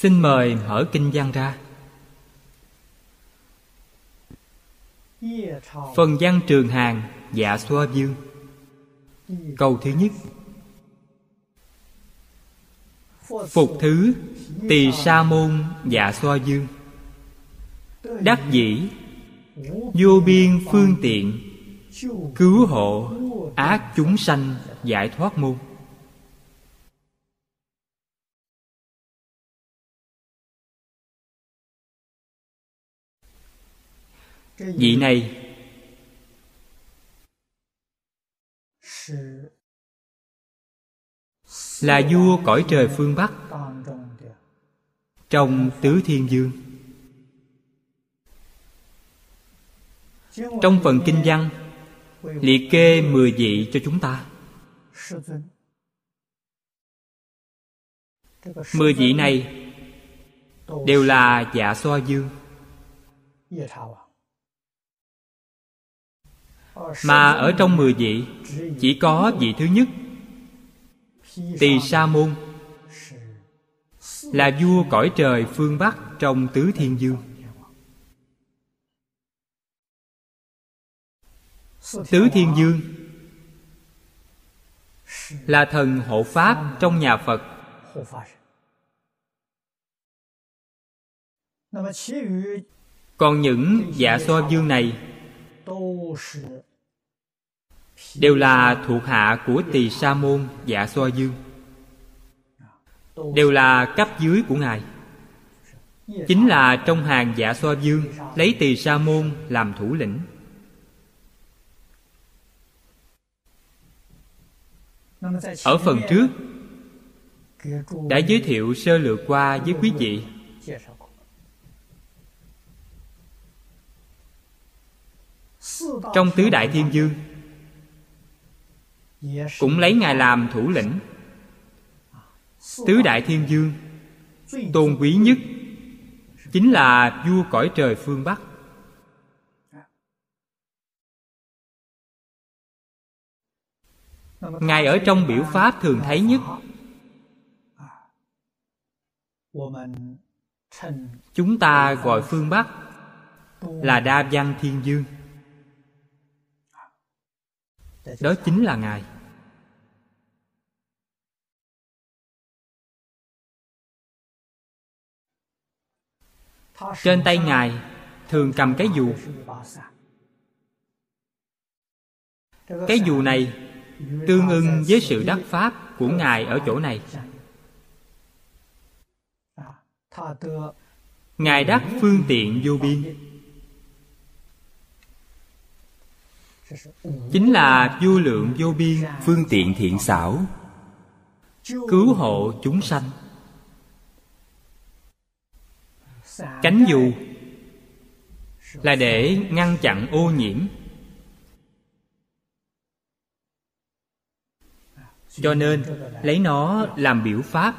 xin mời mở kinh văn ra. Phần văn trường hàng dạ xoa dương câu thứ nhất. Phục thứ, tỳ sa môn dạ xoa dương đắc dĩ, vô biên phương tiện, cứu hộ, ác chúng sanh, giải thoát môn. Vị này. Là vua cõi trời phương bắc. trong tứ thiên dương trong phần kinh văn liệt kê mười vị cho chúng ta. mười vị này đều là dạ xoa dương mà ở trong mười vị, chỉ có vị thứ nhất tỳ sa môn là vua cõi trời phương bắc trong tứ thiên dương. Tứ thiên dương là thần hộ pháp trong nhà phật. Còn những dạ xoa dương này đều là thuộc hạ của tỳ sa môn dạ xoa dương. Đều là cấp dưới của ngài. Chính là trong hàng dạ xoa dương lấy tỳ sa môn làm thủ lĩnh. Ở phần trước, đã giới thiệu sơ lược qua với quý vị. Trong tứ đại thiên dương cũng lấy ngài làm thủ lĩnh. Tứ đại thiên dương, tôn quý nhất chính là vua cõi trời phương bắc. Ngài ở trong biểu pháp thường thấy nhất. Chúng ta gọi phương bắc là đa văn thiên dương. Đó chính là ngài. Trên tay ngài thường cầm cái dù. Cái dù này tương ưng với sự đắc pháp của ngài ở chỗ này. Ngài đắc phương tiện vô biên. Chính là vô lượng vô biên phương tiện thiện xảo, cứu hộ chúng sanh. Cánh dù là để ngăn chặn ô nhiễm. Cho nên lấy nó làm biểu pháp.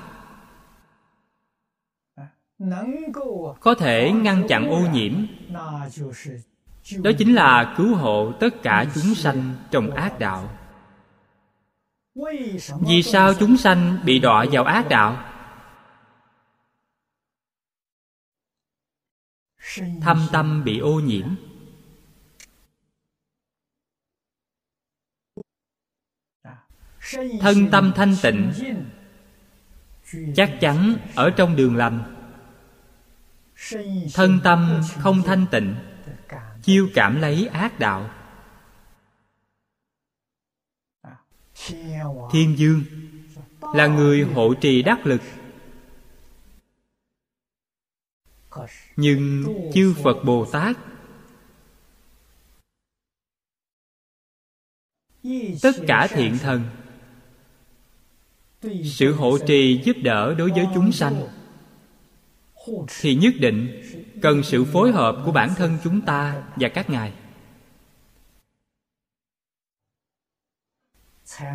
Có thể ngăn chặn ô nhiễm. Đó chính là cứu hộ tất cả chúng sanh trong ác đạo. Vì sao chúng sanh bị đọa vào ác đạo thâm tâm bị ô nhiễm. Thân tâm thanh tịnh, chắc chắn ở trong đường lành. Thân tâm không thanh tịnh, chiêu cảm lấy ác đạo. Thiên dương là người hộ trì đắc lực. Nhưng chư phật bồ tát tất cả thiện thần, sự hộ trì giúp đỡ đối với chúng sanh, thì nhất định cần sự phối hợp của bản thân chúng ta và các ngài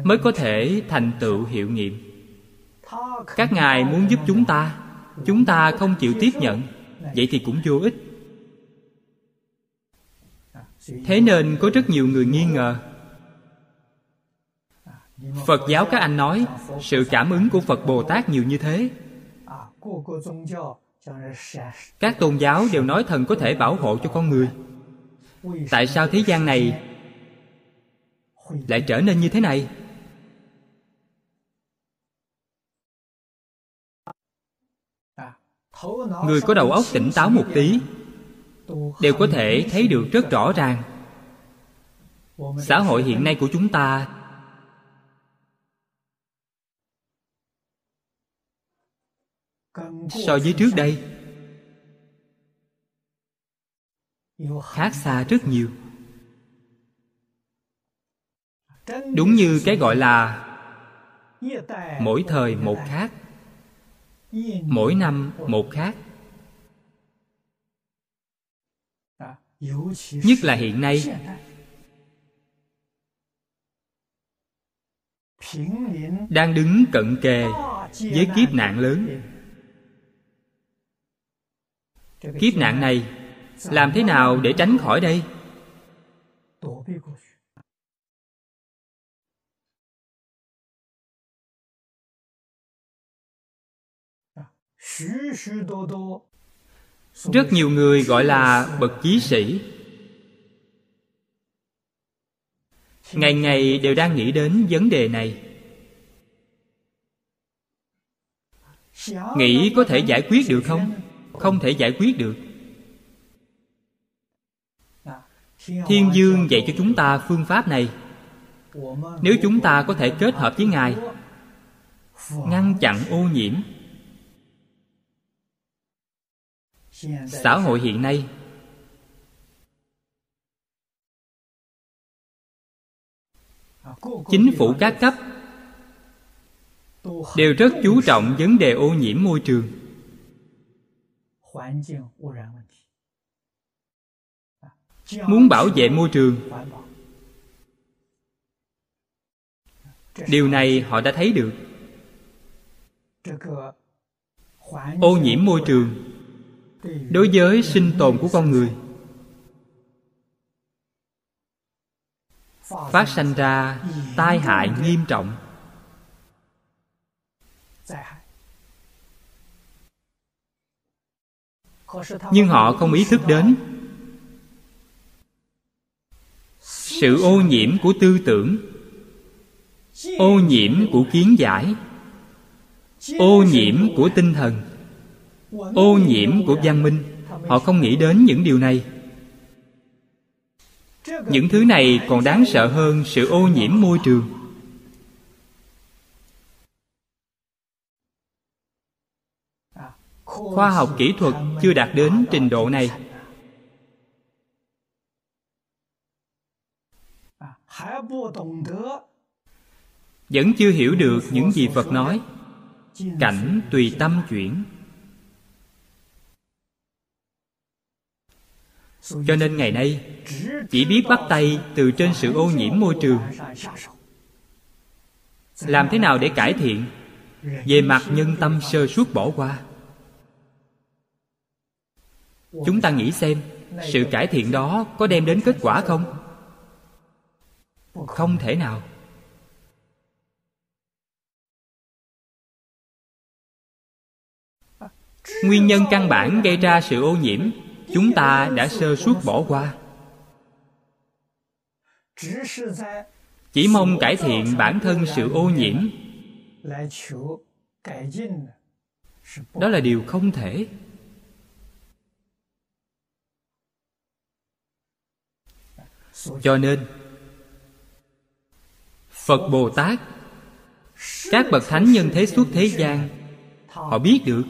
mới có thể thành tựu hiệu nghiệm. Các ngài muốn giúp chúng ta chúng ta không chịu tiếp nhận vậy thì cũng vô ích. Thế nên có rất nhiều người nghi ngờ. Phật giáo các anh nói, sự cảm ứng của phật bồ tát nhiều như thế. Các tôn giáo đều nói thần có thể bảo hộ cho con người. Tại sao thế gian này lại trở nên như thế này? Người có đầu óc tỉnh táo một tí, đều có thể thấy được rất rõ ràng. Xã hội hiện nay của chúng ta so với trước đây, khác xa rất nhiều. Đúng như cái gọi là mỗi thời một khác mỗi năm một khác. Nhất là hiện nay. Đang đứng cận kề với kiếp nạn lớn. Kiếp nạn này, làm thế nào để tránh khỏi đây? Rất nhiều người gọi là bậc chí sĩ. Ngày ngày đều đang nghĩ đến vấn đề này. Nghĩ có thể giải quyết được không? Không thể giải quyết được. Thiên dương dạy cho chúng ta phương pháp này. Nếu chúng ta có thể kết hợp với ngài ngăn chặn ô nhiễm xã hội hiện nay. Chính phủ các cấp đều rất chú trọng vấn đề ô nhiễm môi trường. Muốn bảo vệ môi trường. Điều này họ đã thấy được. Ô nhiễm môi trường đối với sinh tồn của con người, phát sanh ra tai hại nghiêm trọng. Nhưng họ không ý thức đến sự ô nhiễm của tư tưởng, ô nhiễm của kiến giải, ô nhiễm của tinh thần ô nhiễm của văn minh, họ không nghĩ đến những điều này. Những thứ này còn đáng sợ hơn sự ô nhiễm môi trường. Khoa học kỹ thuật chưa đạt đến trình độ này. Vẫn chưa hiểu được những gì phật nói. Cảnh tùy tâm chuyển. Cho nên ngày nay, chỉ biết bắt tay từ trên sự ô nhiễm môi trường. Làm thế nào để cải thiện? Về mặt nhân tâm sơ suốt bỏ qua. Chúng ta nghĩ xem, sự cải thiện đó có đem đến kết quả không? Không thể nào. Nguyên nhân căn bản gây ra sự ô nhiễm chúng ta đã sơ suất bỏ qua. Chỉ mong cải thiện bản thân sự ô nhiễm. Đó là điều không thể. Cho nên, phật bồ tát, các bậc thánh nhân thế suốt thế gian, họ biết được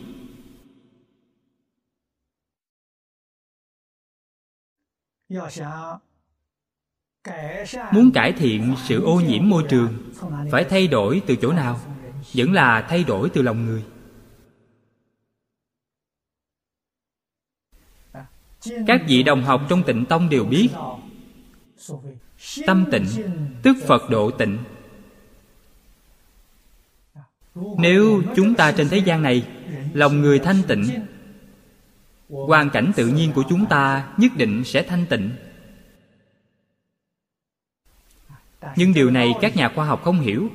muốn cải thiện sự ô nhiễm môi trường phải thay đổi từ chỗ nào? Vẫn là thay đổi từ lòng người. Các vị đồng học trong tịnh tông đều biết tâm tịnh tức phật độ tịnh. Nếu chúng ta trên thế gian này lòng người thanh tịnh hoàn cảnh tự nhiên của chúng ta nhất định sẽ thanh tịnh. Nhưng điều này các nhà khoa học không hiểu.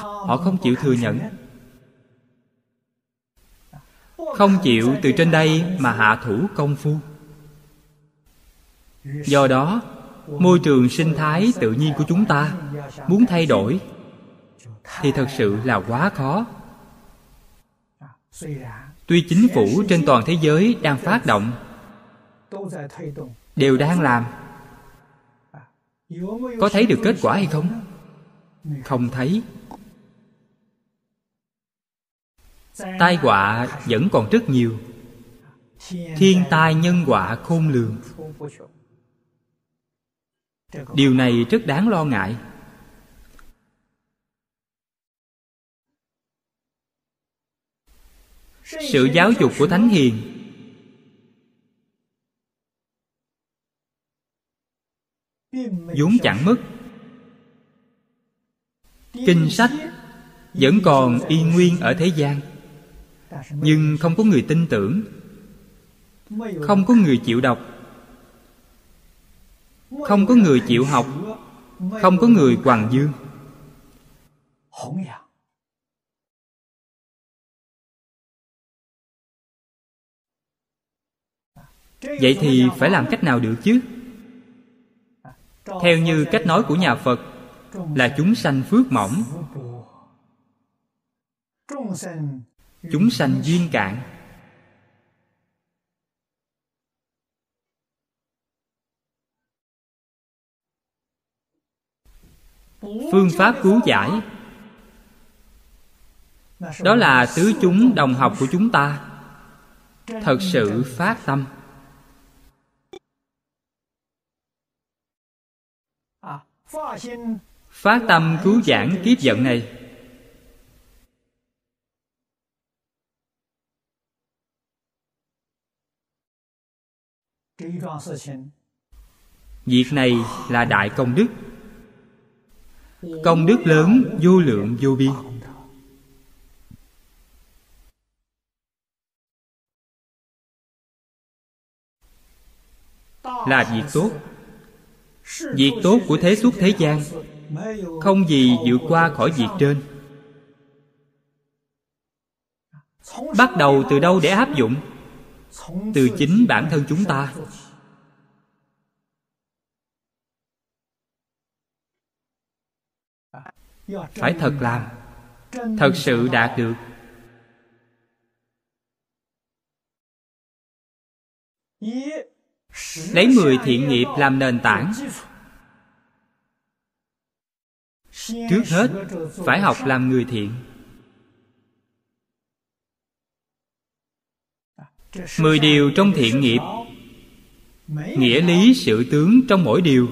Họ không chịu thừa nhận. Không chịu từ trên đây mà hạ thủ công phu. Do đó, môi trường sinh thái tự nhiên của chúng ta muốn thay đổi thì thật sự là quá khó. Tuy chính phủ trên toàn thế giới đang phát động, đều đang làm. Có thấy được kết quả hay không? Không thấy. Tai họa vẫn còn rất nhiều. Thiên tai nhân họa khôn lường. Điều này rất đáng lo ngại. Sự giáo dục của thánh hiền. Vốn chẳng mất. Kinh sách vẫn còn y nguyên ở thế gian, nhưng không có người tin tưởng, không có người chịu đọc, không có người chịu học, không có người hoàng dương. Vậy thì phải làm cách nào được chứ? Theo như cách nói của nhà phật, là chúng sanh phước mỏng. Chúng sanh duyên cạn. Phương pháp cứu giải. Đó là tứ chúng đồng học của chúng ta. Thật sự phát tâm. Phát tâm cứu giảng kiếp giận này. Việc này là đại công đức. Công đức lớn vô lượng vô biên. Là việc tốt việc tốt của thế suốt thế gian không gì vượt qua khỏi việc trên. Bắt đầu từ đâu để áp dụng? Từ chính bản thân chúng ta. Phải thật làm. Thật sự đạt được lấy mười thiện nghiệp làm nền tảng. Trước hết, phải học làm người thiện. Mười điều trong thiện nghiệp. Nghĩa lý, sự tướng trong mỗi điều.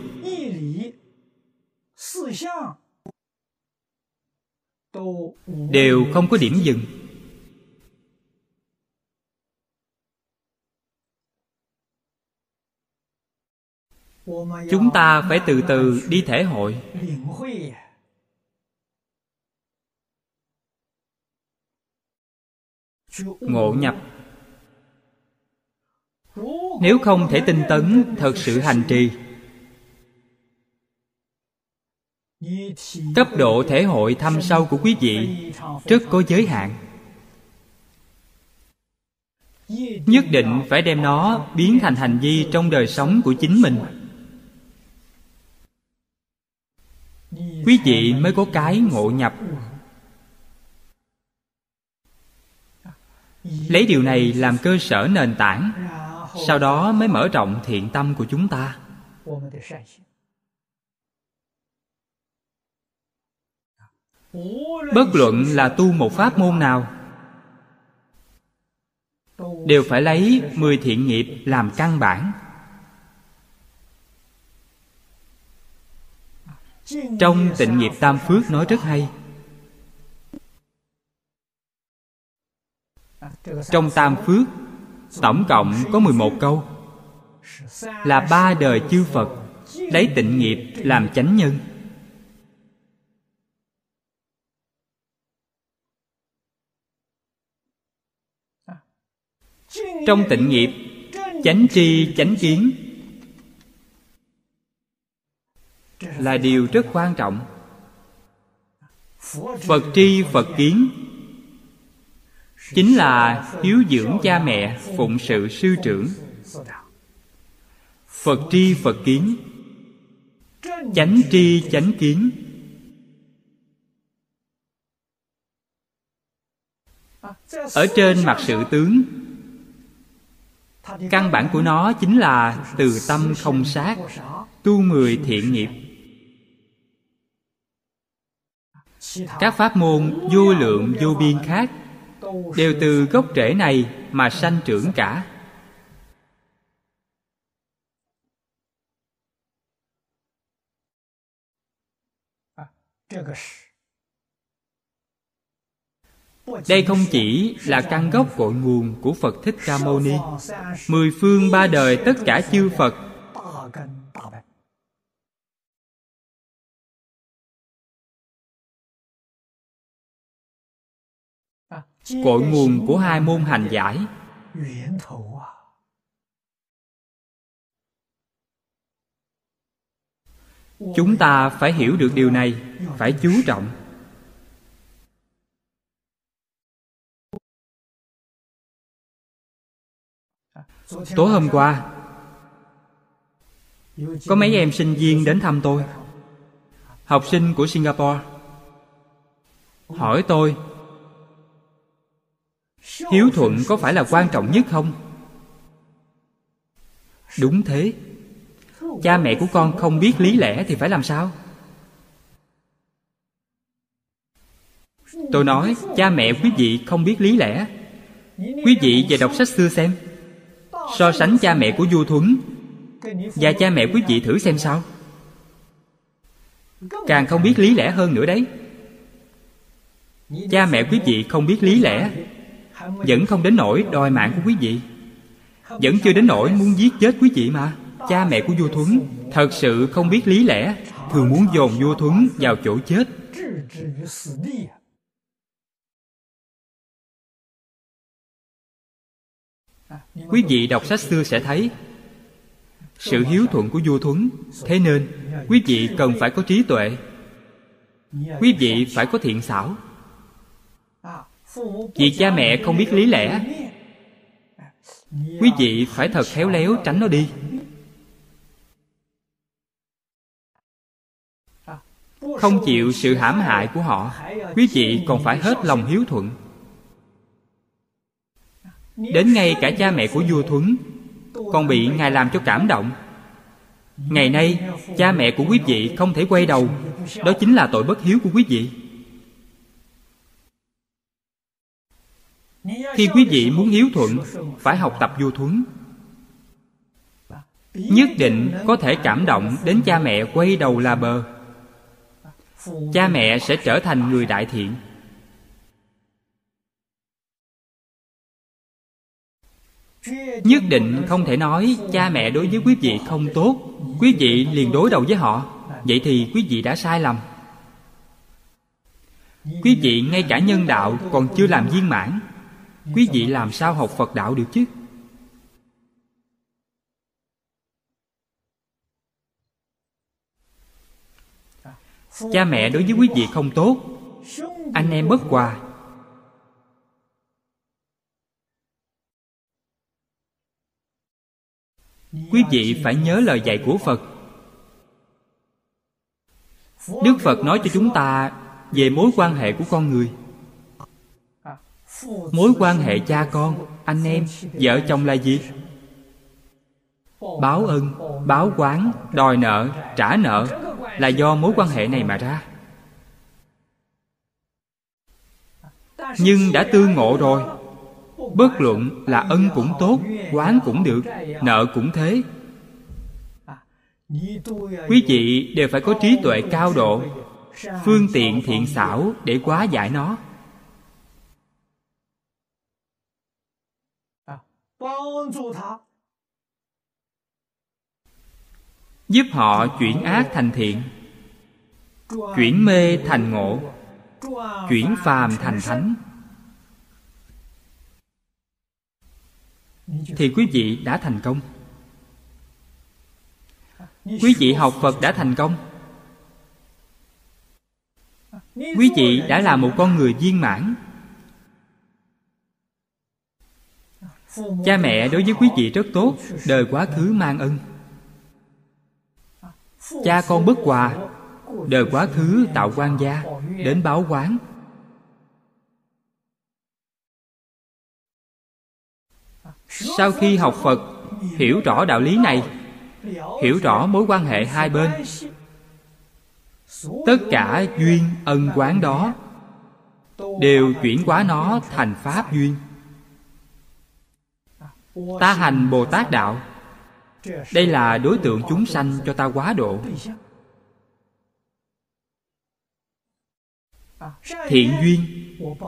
Đều không có điểm dừng. Chúng ta phải từ từ đi thể hội. Ngộ nhập. Nếu không thể tinh tấn thật sự hành trì. Cấp độ thể hội thâm sâu của quý vị rất có giới hạn. Nhất định phải đem nó biến thành hành vi trong đời sống của chính mình quý vị mới có cái ngộ nhập. Lấy điều này làm cơ sở nền tảng, sau đó mới mở rộng thiện tâm của chúng ta. Bất luận là tu một pháp môn nào, đều phải lấy mười thiện nghiệp làm căn bản. Trong tịnh nghiệp tam phước nói rất hay. Trong tam phước, tổng cộng có 11 câu. Là ba đời chư Phật, lấy tịnh nghiệp làm chánh nhân. Trong tịnh nghiệp, chánh tri, chánh kiến là điều rất quan trọng. Phật tri, phật kiến, chính là hiếu dưỡng cha mẹ phụng sự sư trưởng. Phật tri, phật kiến, chánh tri, chánh kiến. Ở trên mặt sự tướng, căn bản của nó chính là từ tâm không sát, tu mười thiện nghiệp. Các pháp môn vô lượng vô biên khác đều từ gốc rễ này mà sanh trưởng cả. Đây không chỉ là căn gốc cội nguồn của phật thích ca mâu ni. Mười phương ba đời tất cả chư phật cội nguồn của hai môn hành giải. Chúng ta phải hiểu được điều này, phải chú trọng. Tối hôm qua, có mấy em sinh viên đến thăm tôi. Học sinh của singapore hỏi tôi hiếu thuận có phải là quan trọng nhất không? Đúng thế. Cha mẹ của con không biết lý lẽ thì phải làm sao? Tôi nói, cha mẹ quý vị không biết lý lẽ. Quý vị về đọc sách xưa xem. So sánh cha mẹ của vua thuấn và cha mẹ quý vị thử xem sao. Càng không biết lý lẽ hơn nữa đấy. Cha mẹ quý vị không biết lý lẽ vẫn không đến nỗi đòi mạng của quý vị. Vẫn chưa đến nỗi muốn giết chết quý vị mà. Cha mẹ của vua thuấn thật sự không biết lý lẽ, thường muốn dồn vua thuấn vào chỗ chết. Quý vị đọc sách xưa sẽ thấy, sự hiếu thuận của vua thuấn. Thế nên, quý vị cần phải có trí tuệ. Quý vị phải có thiện xảo vì cha mẹ không biết lý lẽ. Quý vị phải thật khéo léo tránh nó đi. Không chịu sự hãm hại của họ, quý vị còn phải hết lòng hiếu thuận. Đến ngay cả cha mẹ của vua thuấn, còn bị ngài làm cho cảm động. Ngày nay, cha mẹ của quý vị không thể quay đầu, đó chính là tội bất hiếu của quý vị. Khi quý vị muốn hiếu thuận, phải học tập vô thuấn. Nhất định có thể cảm động đến cha mẹ quay đầu là bờ. Cha mẹ sẽ trở thành người đại thiện. Nhất định không thể nói cha mẹ đối với quý vị không tốt, quý vị liền đối đầu với họ. Vậy thì quý vị đã sai lầm. Quý vị ngay cả nhân đạo còn chưa làm viên mãn quý vị làm sao học phật đạo được chứ? Cha mẹ đối với quý vị không tốt, anh em bất hòa quý vị phải nhớ lời dạy của phật. Đức phật nói cho chúng ta về mối quan hệ của con người mối quan hệ cha con, anh em, vợ chồng là gì? Báo ân, báo quán, đòi nợ, trả nợ là do mối quan hệ này mà ra. Nhưng đã tương ngộ rồi. Bất luận là ân cũng tốt, quán cũng được, nợ cũng thế. Quý vị đều phải có trí tuệ cao độ, phương tiện thiện xảo để quá giải nó. Giúp họ chuyển ác thành thiện, chuyển mê thành ngộ, chuyển phàm thành thánh. Thì quý vị đã thành công. Quý vị học phật đã thành công. Quý vị đã là một con người viên mãn. Cha mẹ đối với quý vị rất tốt, đời quá khứ mang ân. Cha con bất hòa, đời quá khứ tạo quan gia, đến báo quán. Sau khi học phật, hiểu rõ đạo lý này, hiểu rõ mối quan hệ hai bên, tất cả duyên ân quán đó đều chuyển hóa nó thành pháp duyên ta hành bồ tát đạo. Đây là đối tượng chúng sanh cho ta quá độ. Thiện duyên,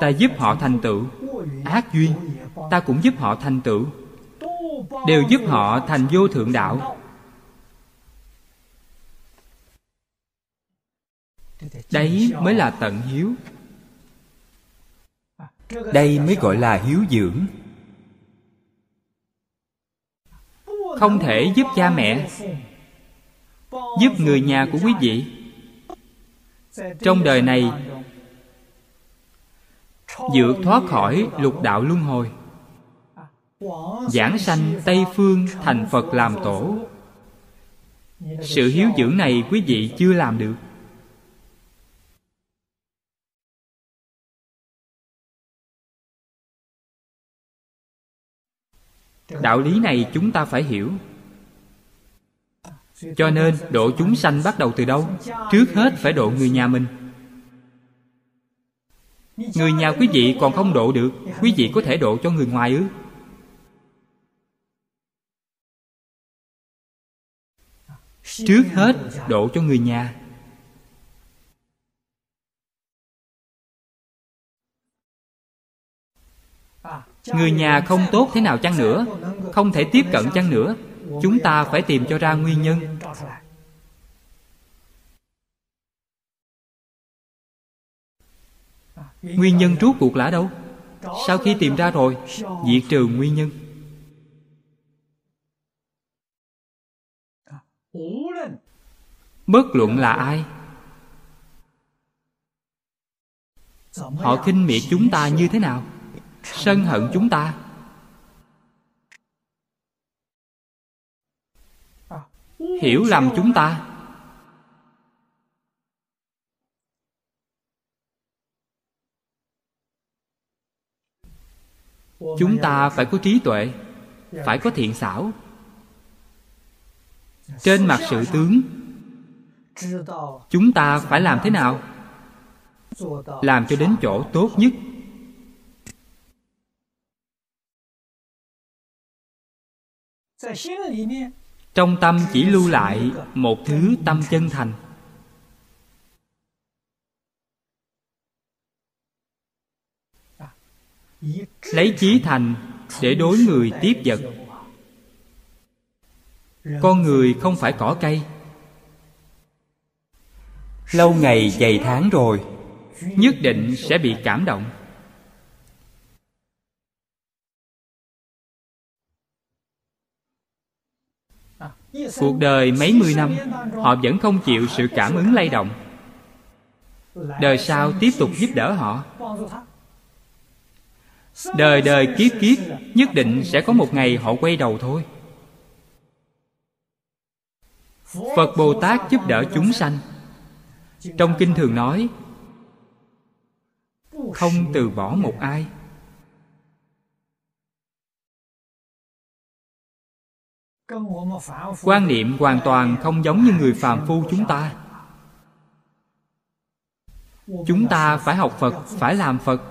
ta giúp họ thành tựu. Ác duyên, ta cũng giúp họ thành tựu. Đều giúp họ thành vô thượng đạo. Đấy mới là tận hiếu. Đây mới gọi là hiếu dưỡng. Không thể giúp cha mẹ, giúp người nhà của quý vị. Trong đời này, vượt thoát khỏi lục đạo luân hồi, giảng sanh tây phương thành phật làm tổ. Sự hiếu dưỡng này quý vị chưa làm được. Đạo lý này chúng ta phải hiểu. Cho nên, độ chúng sanh bắt đầu từ đâu? Trước hết phải độ người nhà mình. Người nhà quý vị còn không độ được, quý vị có thể độ cho người ngoài ư? Trước hết, độ cho người nhà. Người nhà không tốt thế nào chăng nữa? Không thể tiếp cận chăng nữa? Chúng ta phải tìm cho ra nguyên nhân. Nguyên nhân rốt cuộc là đâu? Sau khi tìm ra rồi, diệt trừ nguyên nhân. Bất luận là ai, họ khinh miệt chúng ta như thế nào? Sân hận chúng ta. Hiểu lầm chúng ta. Chúng ta phải có trí tuệ, phải có thiện xảo. Trên mặt sự tướng, chúng ta phải làm thế nào? Làm cho đến chỗ tốt nhất. Trong tâm chỉ lưu lại một thứ tâm chân thành. Lấy chí thành để đối người tiếp vật. Con người không phải cỏ cây. Lâu ngày dày tháng rồi, nhất định sẽ bị cảm động. Cuộc đời mấy mươi năm, họ vẫn không chịu sự cảm ứng lay động. Đời sau tiếp tục giúp đỡ họ. Đời đời kiếp kiếp, nhất định sẽ có một ngày họ quay đầu thôi. Phật bồ tát giúp đỡ chúng sanh. Trong kinh thường nói, không từ bỏ một ai. Quan niệm hoàn toàn không giống như người phàm phu chúng ta. Chúng ta phải học phật, phải làm phật.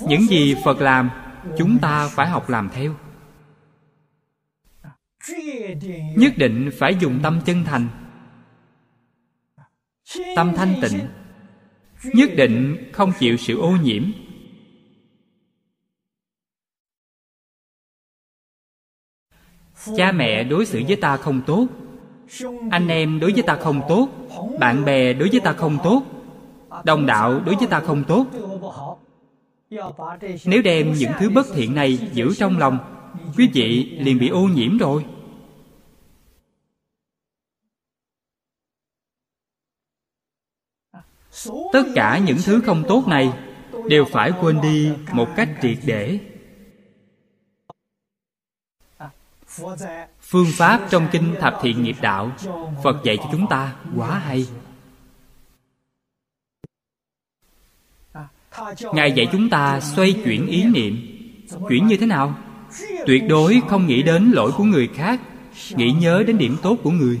Những gì phật làm, chúng ta phải học làm theo. Nhất định phải dùng tâm chân thành. Tâm thanh tịnh. Nhất định không chịu sự ô nhiễm. Cha mẹ đối xử với ta không tốt. Anh em đối với ta không tốt. Bạn bè đối với ta không tốt. Đồng đạo đối với ta không tốt. Nếu đem những thứ bất thiện này giữ trong lòng, quý vị liền bị ô nhiễm rồi. Tất cả những thứ không tốt này đều phải quên đi một cách triệt để. Phương pháp trong kinh thập thiện nghiệp đạo, phật dạy cho chúng ta quá hay. Ngài dạy chúng ta xoay chuyển ý niệm. Chuyển như thế nào? Tuyệt đối không nghĩ đến lỗi của người khác, nghĩ nhớ đến điểm tốt của người.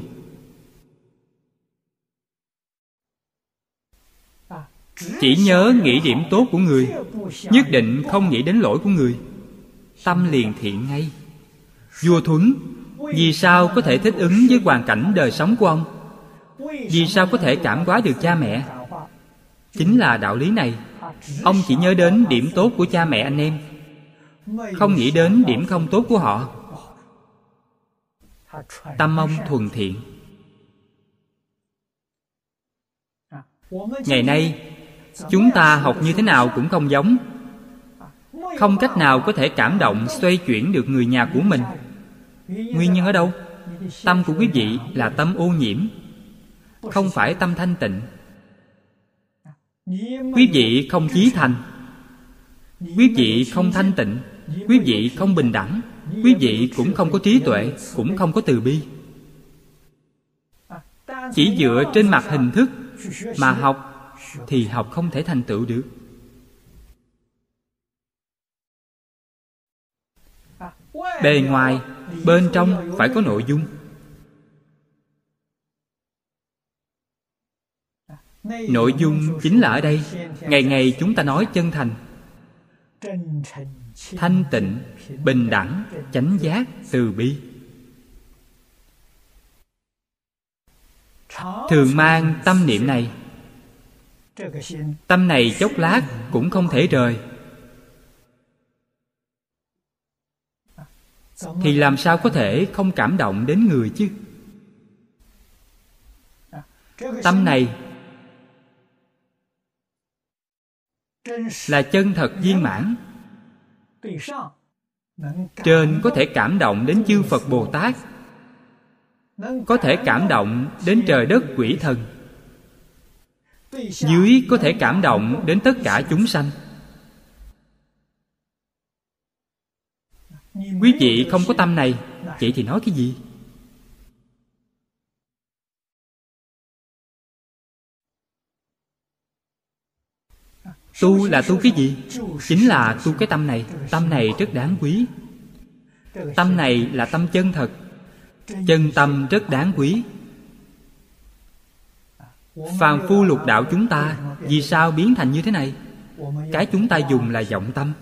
Chỉ nhớ nghĩ điểm tốt của người, nhất định không nghĩ đến lỗi của người. Tâm liền thiện ngay vua thuấn, vì sao có thể thích ứng với hoàn cảnh đời sống của ông? Vì sao có thể cảm hóa được cha mẹ? Chính là đạo lý này. Ông chỉ nhớ đến điểm tốt của cha mẹ anh em, không nghĩ đến điểm không tốt của họ. Tâm ông thuần thiện. Ngày nay, chúng ta học như thế nào cũng không giống. Không cách nào có thể cảm động, xoay chuyển được người nhà của mình nguyên nhân ở đâu? Tâm của quý vị là tâm ô nhiễm, không phải tâm thanh tịnh. Quý vị không chí thành, quý vị không thanh tịnh, quý vị không bình đẳng, quý vị cũng không có trí tuệ, cũng không có từ bi. Chỉ dựa trên mặt hình thức mà học thì học không thể thành tựu được. Bề ngoài, bên trong phải có nội dung. Nội dung chính là ở đây, ngày ngày chúng ta nói chân thành. Thanh tịnh, bình đẳng, chánh giác, từ bi. Thường mang tâm niệm này. Tâm này chốc lát cũng không thể rời. Thì làm sao có thể không cảm động đến người chứ? Tâm này là chân thật viên mãn. Trên có thể cảm động đến chư phật bồ tát, có thể cảm động đến trời đất quỷ thần, dưới có thể cảm động đến tất cả chúng sanh. Quý vị không có tâm này, vậy thì nói cái gì? Tu là tu cái gì? Chính là tu cái tâm này. Tâm này rất đáng quý. Tâm này là tâm chân thật. Chân tâm rất đáng quý. Phàm phu lục đạo chúng ta vì sao biến thành như thế này? Cái chúng ta dùng là vọng tâm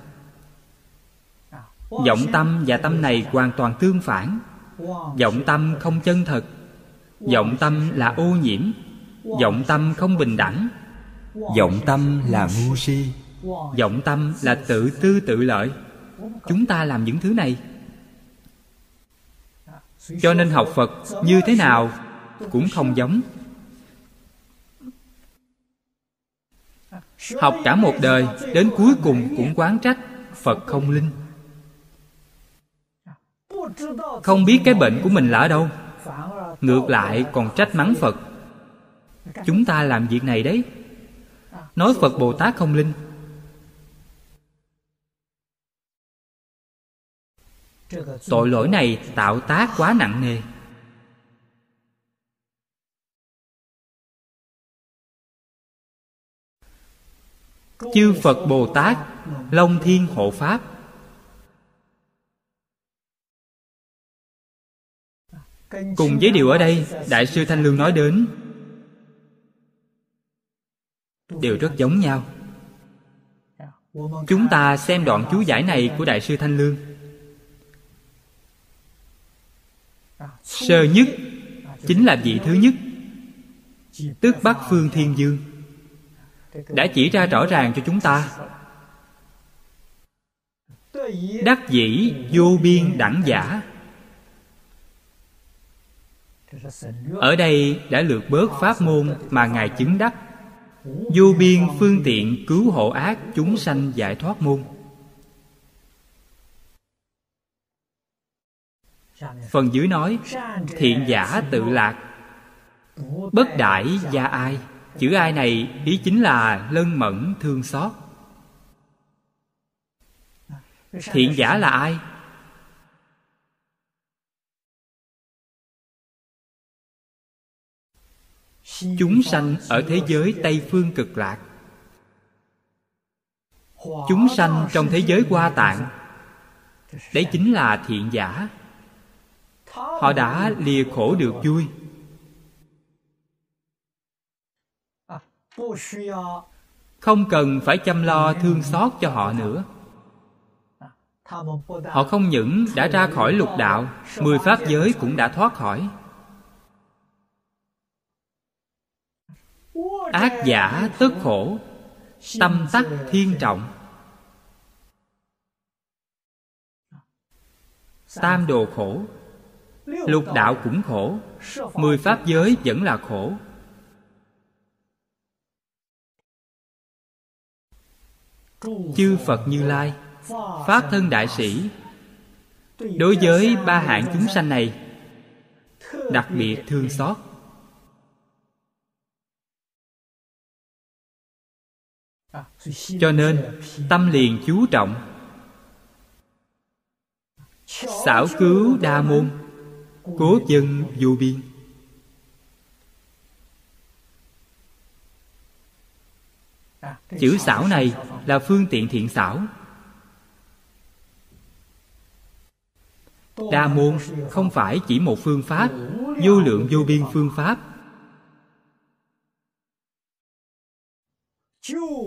vọng tâm và tâm này hoàn toàn tương phản. Vọng tâm không chân thật. Vọng tâm là ô nhiễm. Vọng tâm không bình đẳng. Vọng tâm là ngu si. Vọng tâm là tự tư tự lợi. Chúng ta làm những thứ này. Cho nên học phật như thế nào cũng không giống. Học cả một đời đến cuối cùng cũng quán trách phật không linh không biết cái bệnh của mình là ở đâu. Ngược lại, còn trách mắng phật. Chúng ta làm việc này đấy. Nói phật bồ tát không linh. Tội lỗi này tạo tác quá nặng nề. Chư phật bồ tát, long thiên hộ pháp cùng với điều ở đây, đại sư thanh lương nói đến, đều rất giống nhau. Chúng ta xem đoạn chú giải này của đại sư thanh lương. Sơ nhất chính là vị thứ nhất, tức bắc phương thiên dương, đã chỉ ra rõ ràng cho chúng ta. Đắc dĩ vô biên đẳng giả ở đây đã lược bớt pháp môn mà ngài chứng đắc. Vô biên phương tiện cứu hộ ác chúng sanh giải thoát môn. Phần dưới nói, thiện giả tự lạc. Bất đãi gia ai? Chữ ai này ý chính là lân mẫn thương xót. Thiện giả là ai? Chúng sanh ở thế giới tây phương cực lạc. Chúng sanh trong thế giới hoa tạng. Đấy chính là thiện giả. Họ đã lìa khổ được vui. Không cần phải chăm lo thương xót cho họ nữa. Họ không những đã ra khỏi lục đạo, mười pháp giới cũng đã thoát khỏi. Ác giả tức khổ, tâm tắc thiên trọng. Tam đồ khổ, lục đạo cũng khổ, mười pháp giới vẫn là khổ. Chư phật như lai pháp thân đại sĩ, đối với ba hạng chúng sanh này, đặc biệt thương xót. Cho nên, tâm liền chú trọng. Xảo cứu đa môn, cố dân vô biên. Chữ xảo này là phương tiện thiện xảo. Đa môn không phải chỉ một phương pháp, vô lượng vô biên phương pháp.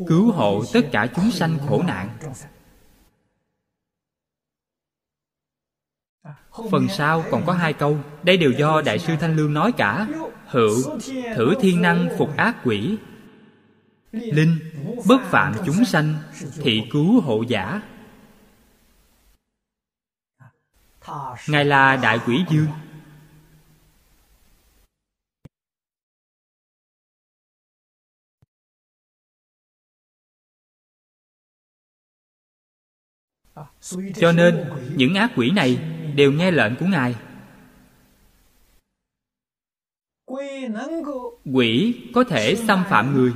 Cứu hộ tất cả chúng sanh khổ nạn. Phần sau còn có hai câu. Đây đều do đại sư thanh lương nói cả. Hữu thử thiên năng phục ác quỷ. Linh bất phạm chúng sanh thị cứu hộ giả. Ngài là đại quỷ dương cho nên, những ác quỷ này đều nghe lệnh của ngài. Quỷ có thể xâm phạm người.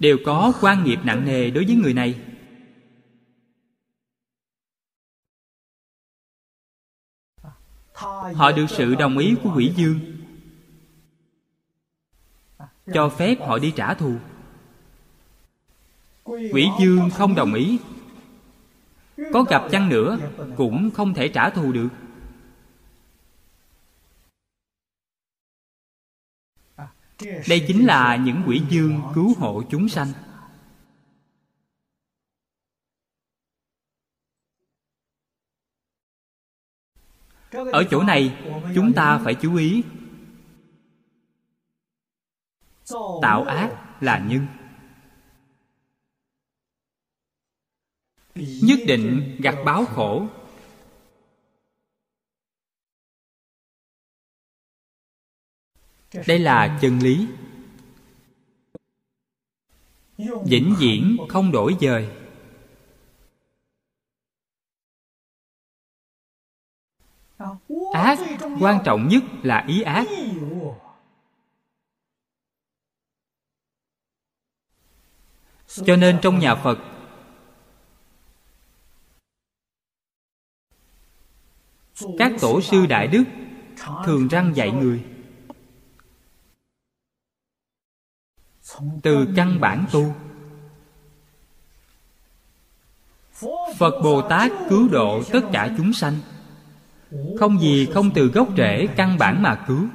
Đều có quan nghiệp nặng nề đối với người này. Họ được sự đồng ý của quỷ dương cho phép họ đi trả thù quỷ dương không đồng ý. Có gặp chăng nữa cũng không thể trả thù được. Đây chính là những quỷ dương cứu hộ chúng sanh. Ở chỗ này, chúng ta phải chú ý. Tạo ác là nhân. Nhất định gặt báo khổ. Đây là chân lý. Vĩnh viễn không đổi dời ác quan trọng nhất là ý ác. Cho nên trong nhà phật các tổ sư đại đức thường răng dạy người. Từ căn bản tu. Phật bồ tát cứu độ tất cả chúng sanh. Không gì không từ gốc rễ căn bản mà cứu.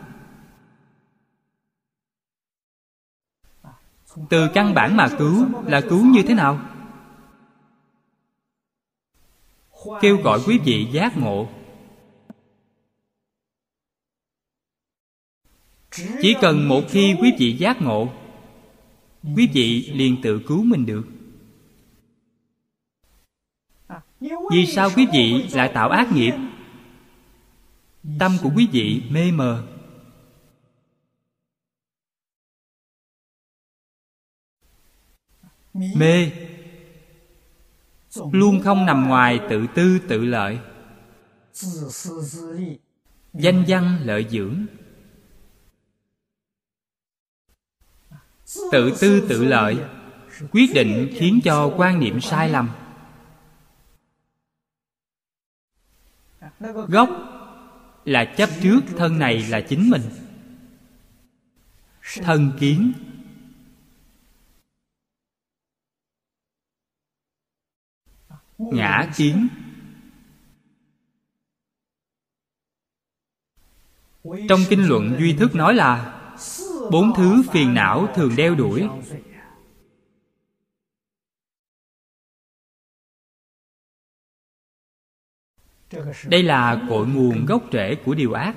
Từ căn bản mà cứu là cứu như thế nào? Kêu gọi quý vị giác ngộ. Chỉ cần một khi quý vị giác ngộ, quý vị liền tự cứu mình được. Vì sao quý vị lại tạo ác nghiệp? Tâm của quý vị mê mờ. Mê. Luôn không nằm ngoài tự tư tự lợi. Danh văn lợi dưỡng. Tự tư tự lợi, quyết định khiến cho quan niệm sai lầm. Gốc là chấp trước thân này là chính mình. Thân kiến. Ngã kiến. Trong kinh luận duy thức nói là bốn thứ phiền não thường đeo đuổi. Đây là cội nguồn gốc rễ của điều ác.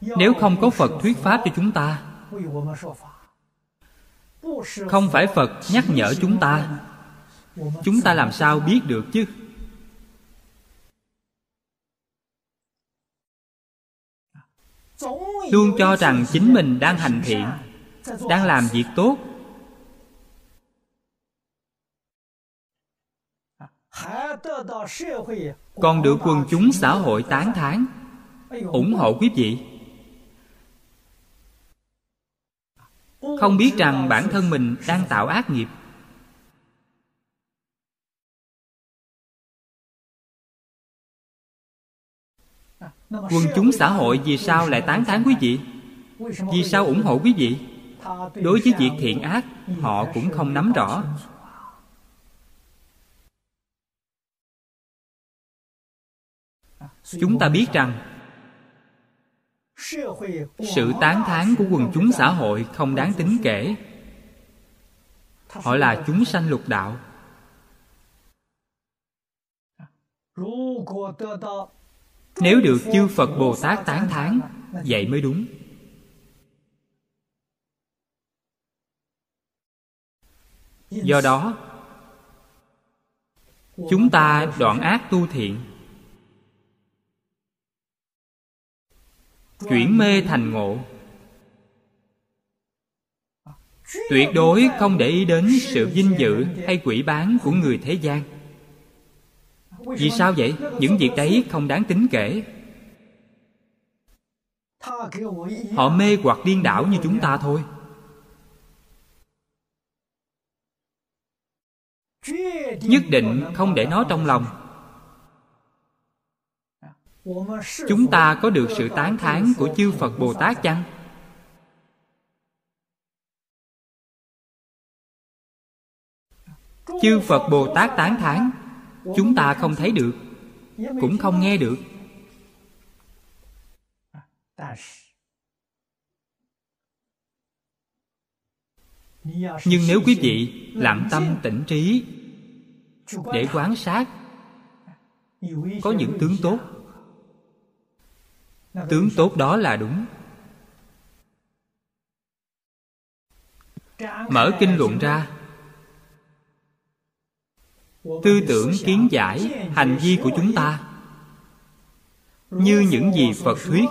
Nếu không có phật thuyết pháp cho chúng ta, không phải phật nhắc nhở chúng ta chúng ta làm sao biết được chứ? Luôn cho rằng chính mình đang hành thiện, đang làm việc tốt. Còn được quần chúng xã hội tán thán, ủng hộ quý vị. Không biết rằng bản thân mình đang tạo ác nghiệp. Quần chúng xã hội vì sao lại tán thán quý vị? Vì sao ủng hộ quý vị? Đối với việc thiện ác, họ cũng không nắm rõ. Chúng ta biết rằng, sự tán thán của quần chúng xã hội không đáng tính kể. Họ là chúng sanh lục đạo nếu được chư phật bồ tát tán thán, vậy mới đúng. Do đó, chúng ta đoạn ác tu thiện. Chuyển mê thành ngộ. Tuyệt đối không để ý đến sự vinh dự hay quỷ bán của người thế gian vì sao vậy? Những việc đấy không đáng tính kể. Họ mê hoặc điên đảo như chúng ta thôi. Nhất định không để nó trong lòng. Chúng ta có được sự tán thán của chư phật bồ tát chăng? Chư phật bồ tát tán thán chúng ta không thấy được, cũng không nghe được. Nhưng nếu quý vị lặng tâm tỉnh trí để quan sát, có những tướng tốt. Tướng tốt đó là đúng. Mở kinh luận ra tư tưởng kiến giải hành vi của chúng ta. Như những gì phật thuyết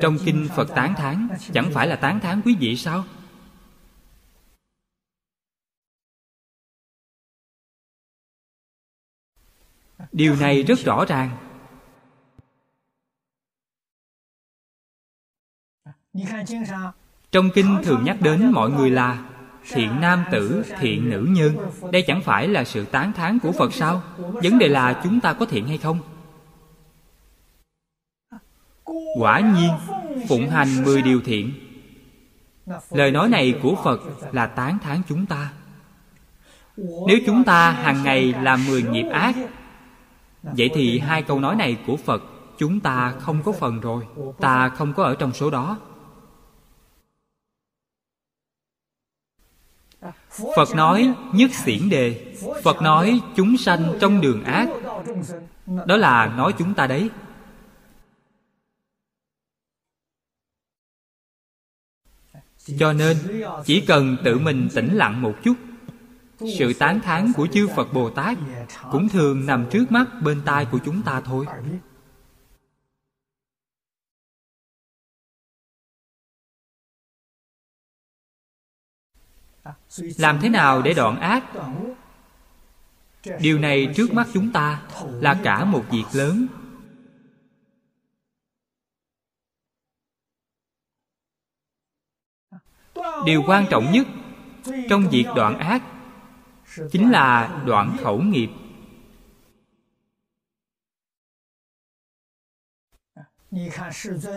trong kinh phật tán thán, chẳng phải là tán thán quý vị sao? Điều này rất rõ ràng. Trong kinh thường nhắc đến mọi người là thiện nam tử, thiện nữ nhân, đây chẳng phải là sự tán thán của phật sao? Vấn đề là chúng ta có thiện hay không? Quả nhiên, phụng hành mười điều thiện. Lời nói này của phật là tán thán chúng ta. Nếu chúng ta hàng ngày làm mười nghiệp ác, vậy thì hai câu nói này của phật chúng ta không có phần rồi, ta không có ở trong số đó. Phật nói nhất xiển đề, phật nói chúng sanh trong đường ác. Đó là nói chúng ta đấy. Cho nên, chỉ cần tự mình tĩnh lặng một chút, sự tán thán của chư phật bồ tát cũng thường nằm trước mắt bên tai của chúng ta thôi. Làm thế nào để đoạn ác? Điều này trước mắt chúng ta là cả một việc lớn. Điều quan trọng nhất trong việc đoạn ác chính là đoạn khẩu nghiệp.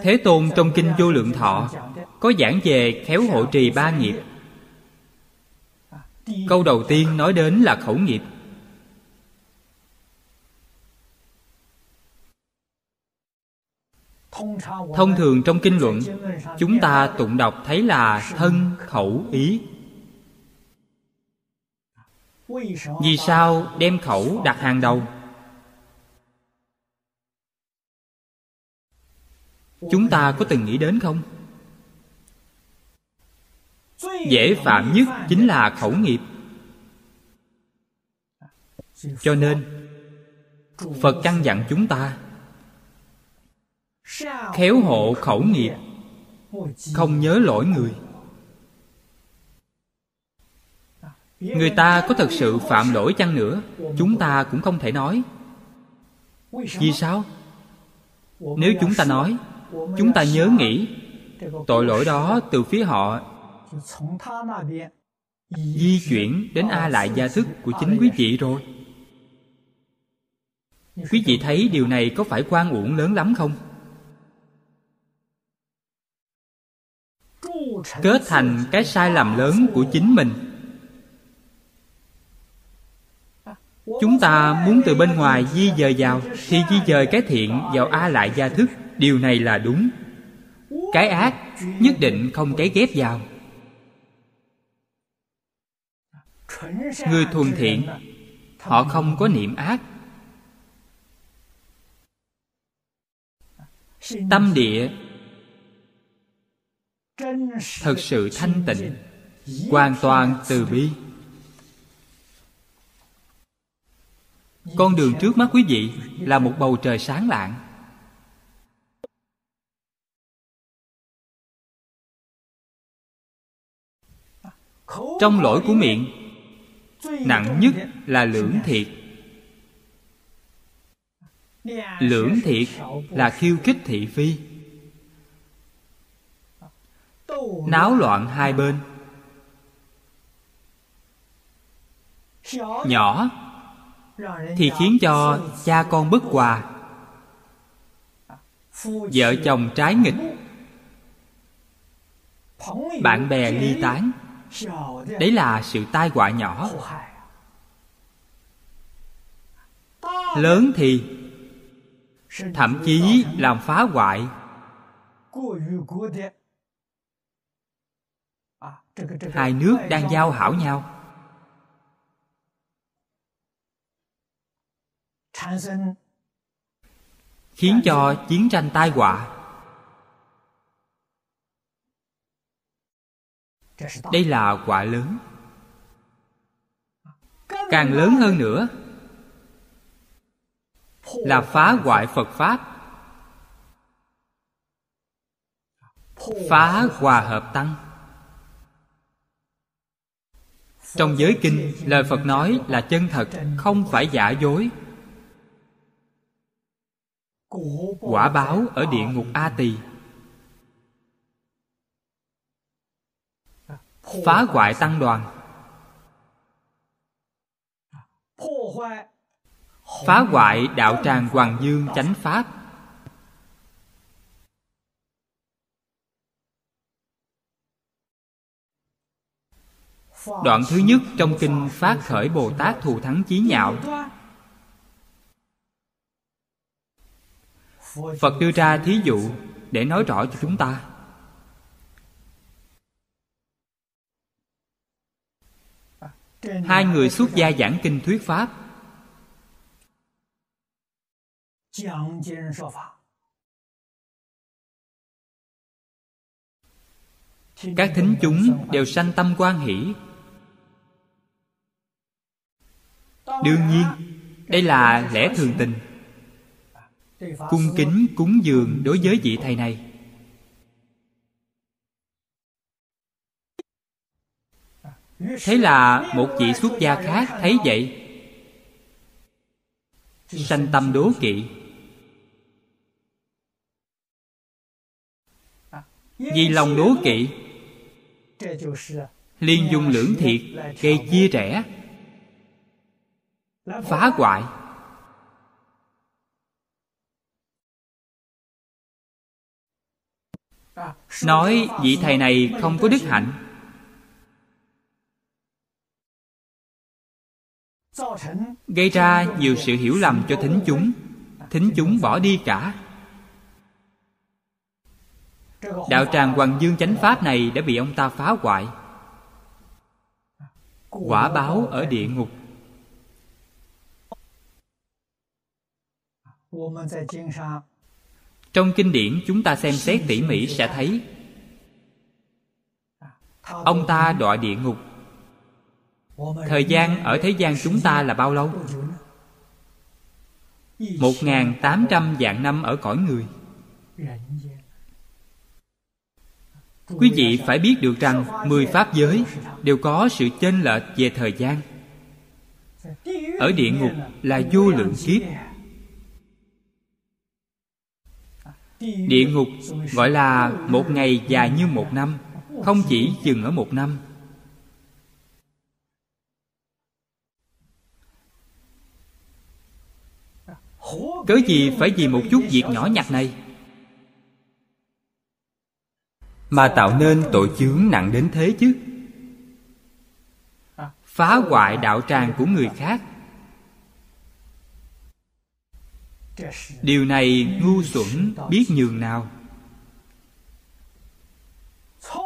Thế tôn trong kinh vô lượng thọ có giảng về khéo hộ trì ba nghiệp câu đầu tiên nói đến là khẩu nghiệp. Thông thường trong kinh luận, chúng ta tụng đọc thấy là thân, khẩu, ý. Vì sao đem khẩu đặt hàng đầu? Chúng ta có từng nghĩ đến không? Dễ phạm nhất chính là khẩu nghiệp. Cho nên, phật căn dặn chúng ta, khéo hộ khẩu nghiệp, không nhớ lỗi người. Người ta có thật sự phạm lỗi chăng nữa? Chúng ta cũng không thể nói. Vì sao? Nếu chúng ta nói, chúng ta nhớ nghĩ, tội lỗi đó từ phía họ di chuyển đến a lại gia thức của chính quý vị rồi. Quý vị thấy điều này có phải quan uổng lớn lắm không? Kết thành cái sai lầm lớn của chính mình. Chúng ta muốn từ bên ngoài di dời vào thì di dời cái thiện vào a lại gia thức. Điều này là đúng. Cái ác nhất định không cái ghép vào người thuần thiện, họ không có niệm ác. Tâm địa thật sự thanh tịnh, hoàn toàn từ bi. Con đường trước mắt quý vị là một bầu trời sáng lạng. Trong lỗi của miệng nặng nhất là lưỡng thiệt. Lưỡng thiệt là khiêu khích thị phi. Náo loạn hai bên. Nhỏ thì khiến cho cha con bất hòa. Vợ chồng trái nghịch. Bạn bè ly tán đấy là sự tai họa nhỏ. Lớn thì thậm chí làm phá hoại. Hai nước đang giao hảo nhau. Khiến cho chiến tranh tai họa. Đây là quả lớn. Càng lớn hơn nữa. Là phá hoại phật pháp. Phá hòa hợp tăng. Trong giới kinh, lời phật nói là chân thật, không phải giả dối. Quả báo ở địa ngục a tỳ. Phá hoại tăng đoàn. Phá hoại đạo tràng hoàng dương chánh pháp. Đoạn thứ nhất trong kinh phát khởi bồ tát thù thắng chí nhạo. Phật đưa ra thí dụ để nói rõ cho chúng ta. Hai người xuất gia giảng kinh thuyết pháp. Các thính chúng đều sanh tâm quan hỷ. Đương nhiên đây là lẽ thường tình. Cung kính cúng dường đối với vị thầy này thế là một vị xuất gia khác thấy vậy. Sanh tâm đố kỵ. Vì lòng đố kỵ, liên dung lưỡng thiệt, gây chia rẽ, phá hoại. Nói vị thầy này không có đức hạnh gây ra nhiều sự hiểu lầm cho thính chúng. Thính chúng bỏ đi cả. Đạo tràng hoàng dương chánh pháp này đã bị ông ta phá hoại. Quả báo ở địa ngục. Trong kinh điển, chúng ta xem xét tỉ mỉ sẽ thấy. Ông ta đọa địa ngục thời gian ở thế gian chúng ta là bao lâu? Một ngàn tám trăm vạn năm ở cõi người. Quý vị phải biết được rằng mười pháp giới đều có sự chênh lệch về thời gian. Ở địa ngục là vô lượng kiếp. Địa ngục gọi là một ngày dài như một năm, không chỉ dừng ở một năm. Cớ gì phải vì một chút việc nhỏ nhặt này? Mà tạo nên tội chướng nặng đến thế chứ? Phá hoại đạo tràng của người khác. Điều này ngu xuẩn biết nhường nào.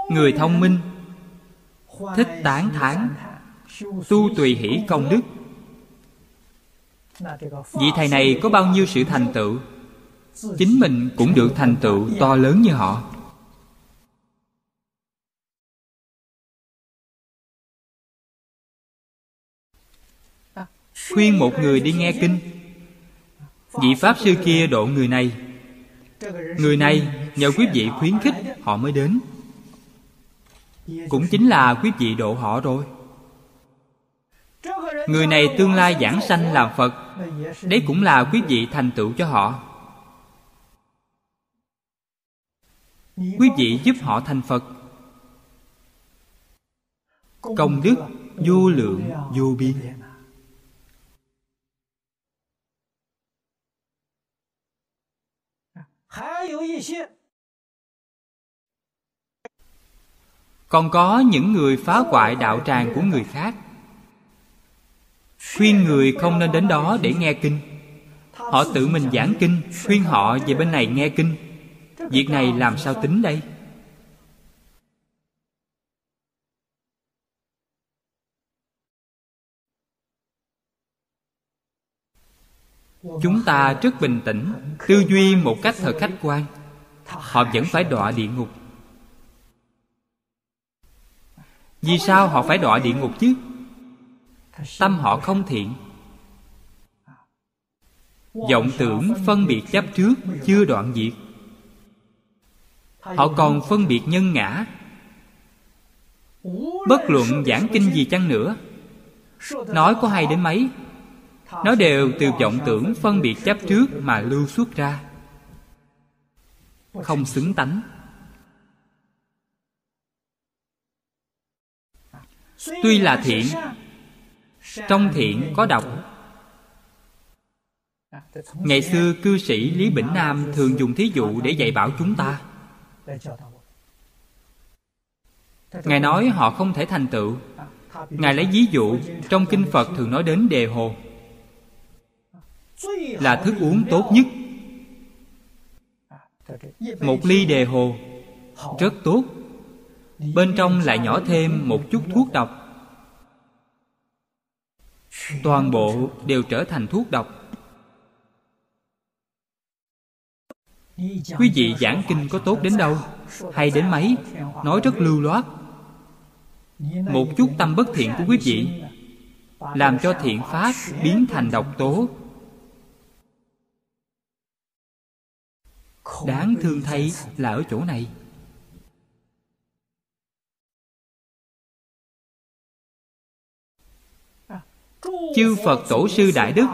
Người thông minh, thích tán thán, tu tùy hỷ công đức vị thầy này có bao nhiêu sự thành tựu? Chính mình cũng được thành tựu to lớn như họ. Khuyên một người đi nghe kinh. Vị pháp sư kia độ người này. Người này nhờ quý vị khuyến khích họ mới đến. Cũng chính là quý vị độ họ rồi. Người này tương lai giảng sanh làm phật đấy cũng là quý vị thành tựu cho họ. Quý vị giúp họ thành phật. Công đức, vô lượng, vô biên. Còn có những người phá hoại đạo tràng của người khác khuyên người không nên đến đó để nghe kinh. Họ tự mình giảng kinh, khuyên họ về bên này nghe kinh. Việc này làm sao tính đây? Chúng ta rất bình tĩnh, tư duy một cách thật khách quan. Họ vẫn phải đọa địa ngục. Vì sao họ phải đọa địa ngục chứ? Tâm họ không thiện. Vọng tưởng phân biệt chấp trước, chưa đoạn diệt. Họ còn phân biệt nhân ngã. Bất luận giảng kinh gì chăng nữa, nói có hay đến mấy, nó đều từ vọng tưởng phân biệt chấp trước mà lưu xuất ra. Không xứng tánh. Tuy là thiện trong thiện có độc. Ngày xưa, cư sĩ lý bỉnh nam thường dùng thí dụ để dạy bảo chúng ta. Ngài nói họ không thể thành tựu. Ngài lấy ví dụ trong kinh phật thường nói đến đề hồ. Là thức uống tốt nhất. Một ly đề hồ, rất tốt. Bên trong lại nhỏ thêm một chút thuốc độc toàn bộ đều trở thành thuốc độc. Quý vị giảng kinh có tốt đến đâu? Hay đến mấy? Nói rất lưu loát. Một chút tâm bất thiện của quý vị làm cho thiện pháp biến thành độc tố. Đáng thương thay là ở chỗ này. Chư phật tổ sư đại đức,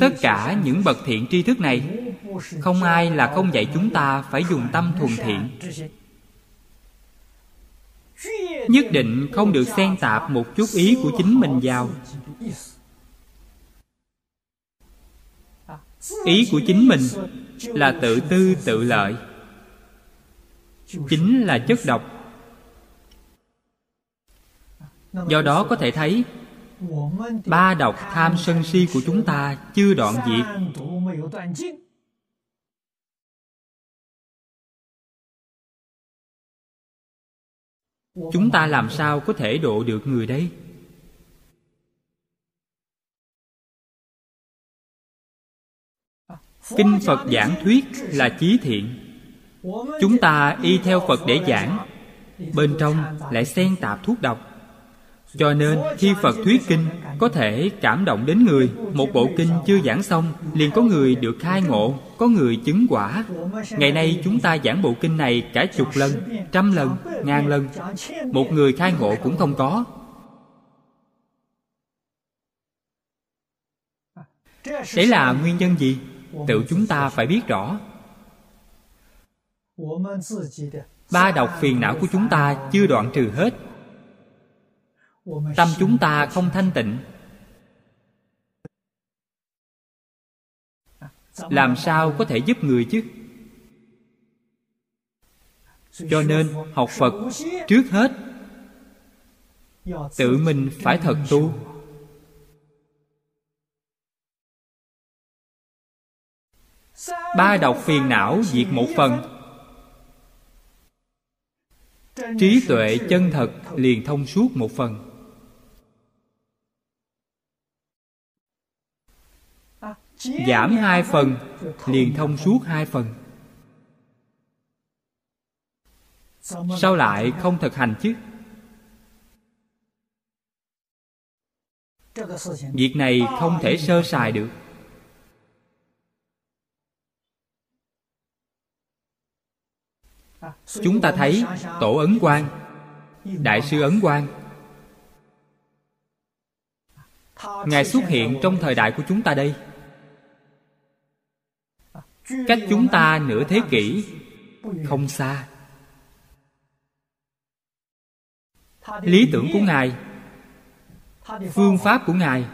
tất cả những bậc thiện tri thức này, không ai là không dạy chúng ta phải dùng tâm thuần thiện. Nhất định không được xen tạp một chút ý của chính mình vào. Ý của chính mình là tự tư tự lợi, chính là chất độc. Do đó có thể thấy ba độc tham sân si của chúng ta chưa đoạn diệt. Chúng ta làm sao có thể độ được người đấy? kinh phật giảng thuyết là chí thiện. Chúng ta y theo phật để giảng. Bên trong lại xen tạp thuốc độc cho nên, khi phật thuyết kinh, có thể cảm động đến người. Một bộ kinh chưa giảng xong, liền có người được khai ngộ, có người chứng quả. Ngày nay, chúng ta giảng bộ kinh này cả chục lần, trăm lần, ngàn lần. Một người khai ngộ cũng không có. Đấy là nguyên nhân gì? Tự chúng ta phải biết rõ. Ba độc phiền não của chúng ta chưa đoạn trừ hết tâm chúng ta không thanh tịnh. Làm sao có thể giúp người chứ? Cho nên học phật trước hết, tự mình phải thật tu. Ba độc phiền não diệt một phần. Trí tuệ chân thật liền thông suốt một phần. Giảm hai phần, liền thông suốt hai phần. Sao lại không thực hành chứ? Việc này không thể sơ sài được. Chúng ta thấy tổ ấn quang, đại sư ấn quang. Ngài xuất hiện trong thời đại của chúng ta đây cách chúng ta nửa thế kỷ không xa. Lý tưởng của ngài, phương pháp của ngài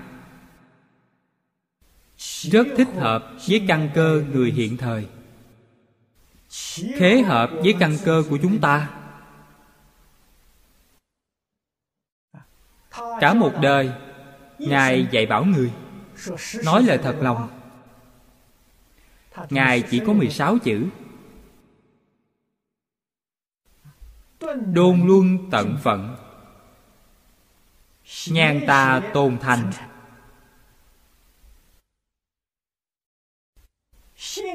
rất thích hợp với căn cơ người hiện thời. Khế hợp với căn cơ của chúng ta. Cả một đời, ngài dạy bảo người, nói lời thật lòng ngài chỉ có 16 chữ. Đôn luân tận phận. Nhan ta tôn thành.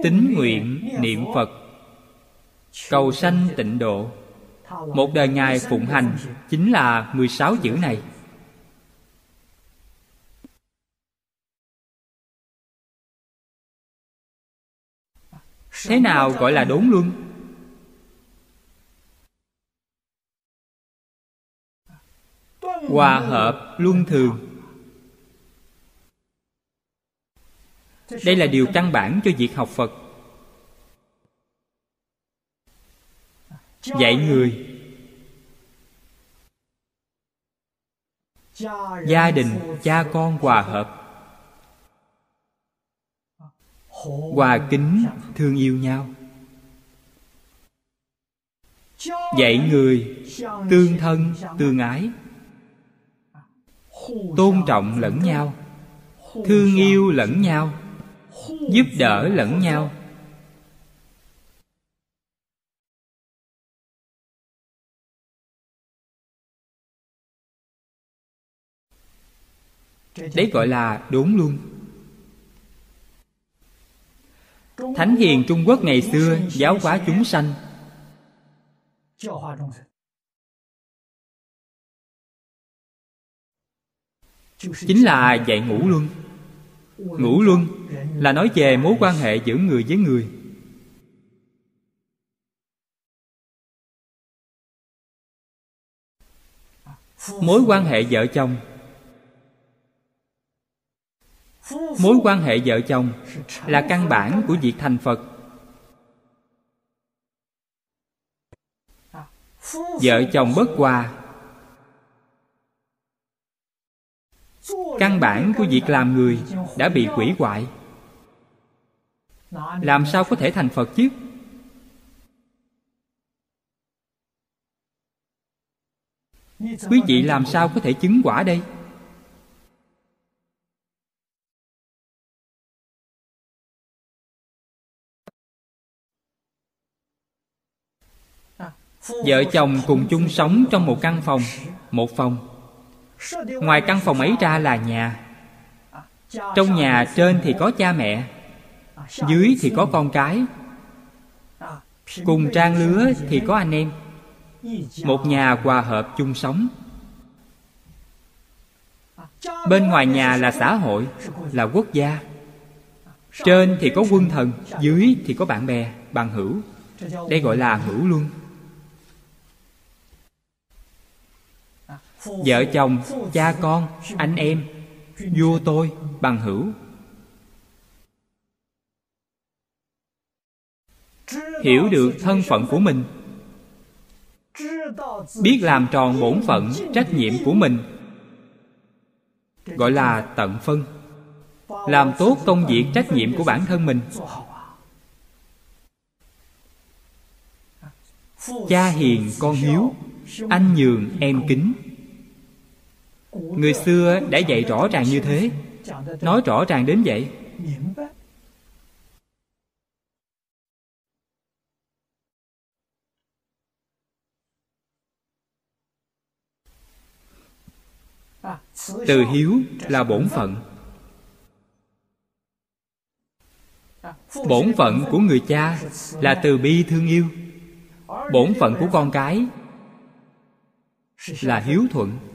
Tính nguyện niệm phật. Cầu sanh tịnh độ. Một đời ngài phụng hành chính là 16 chữ này. Thế nào gọi là đốn luân? Hòa hợp luân thường. Đây là điều căn bản cho việc học phật. Dạy người. Gia đình, cha con hòa hợp hòa kính thương yêu nhau. Dạy người tương thân tương ái. Tôn trọng lẫn nhau. Thương yêu lẫn nhau. Giúp đỡ lẫn nhau. Đấy gọi là đốn luôn. Thánh hiền trung quốc ngày xưa giáo hóa chúng sanh. Chính là dạy ngũ luân. Ngũ luân là nói về mối quan hệ giữa người với người. Mối quan hệ vợ chồng mối quan hệ vợ chồng là căn bản của việc thành phật. Vợ chồng bất hòa. Căn bản của việc làm người đã bị quỷ hoại. Làm sao có thể thành phật chứ? Quý vị làm sao có thể chứng quả đây? Vợ chồng cùng chung sống trong một căn phòng, một phòng. Ngoài căn phòng ấy ra là nhà. Trong nhà trên thì có cha mẹ, dưới thì có con cái. Cùng trang lứa thì có anh em. Một nhà hòa hợp chung sống. Bên ngoài nhà là xã hội, là quốc gia. Trên thì có quân thần, dưới thì có bạn bè bằng hữu. Đây gọi là hữu luân. Vợ chồng, cha con, anh em, vua tôi, bằng hữu. Hiểu được thân phận của mình. Biết làm tròn bổn phận trách nhiệm của mình. Gọi là tận phân. Làm tốt công việc trách nhiệm của bản thân mình. Cha hiền con hiếu, anh nhường em kính người xưa đã dạy rõ ràng như thế. nói rõ ràng đến vậy. từ hiếu là bổn phận. Bổn phận của người cha là từ bi thương yêu. Bổn phận của con cái là hiếu thuận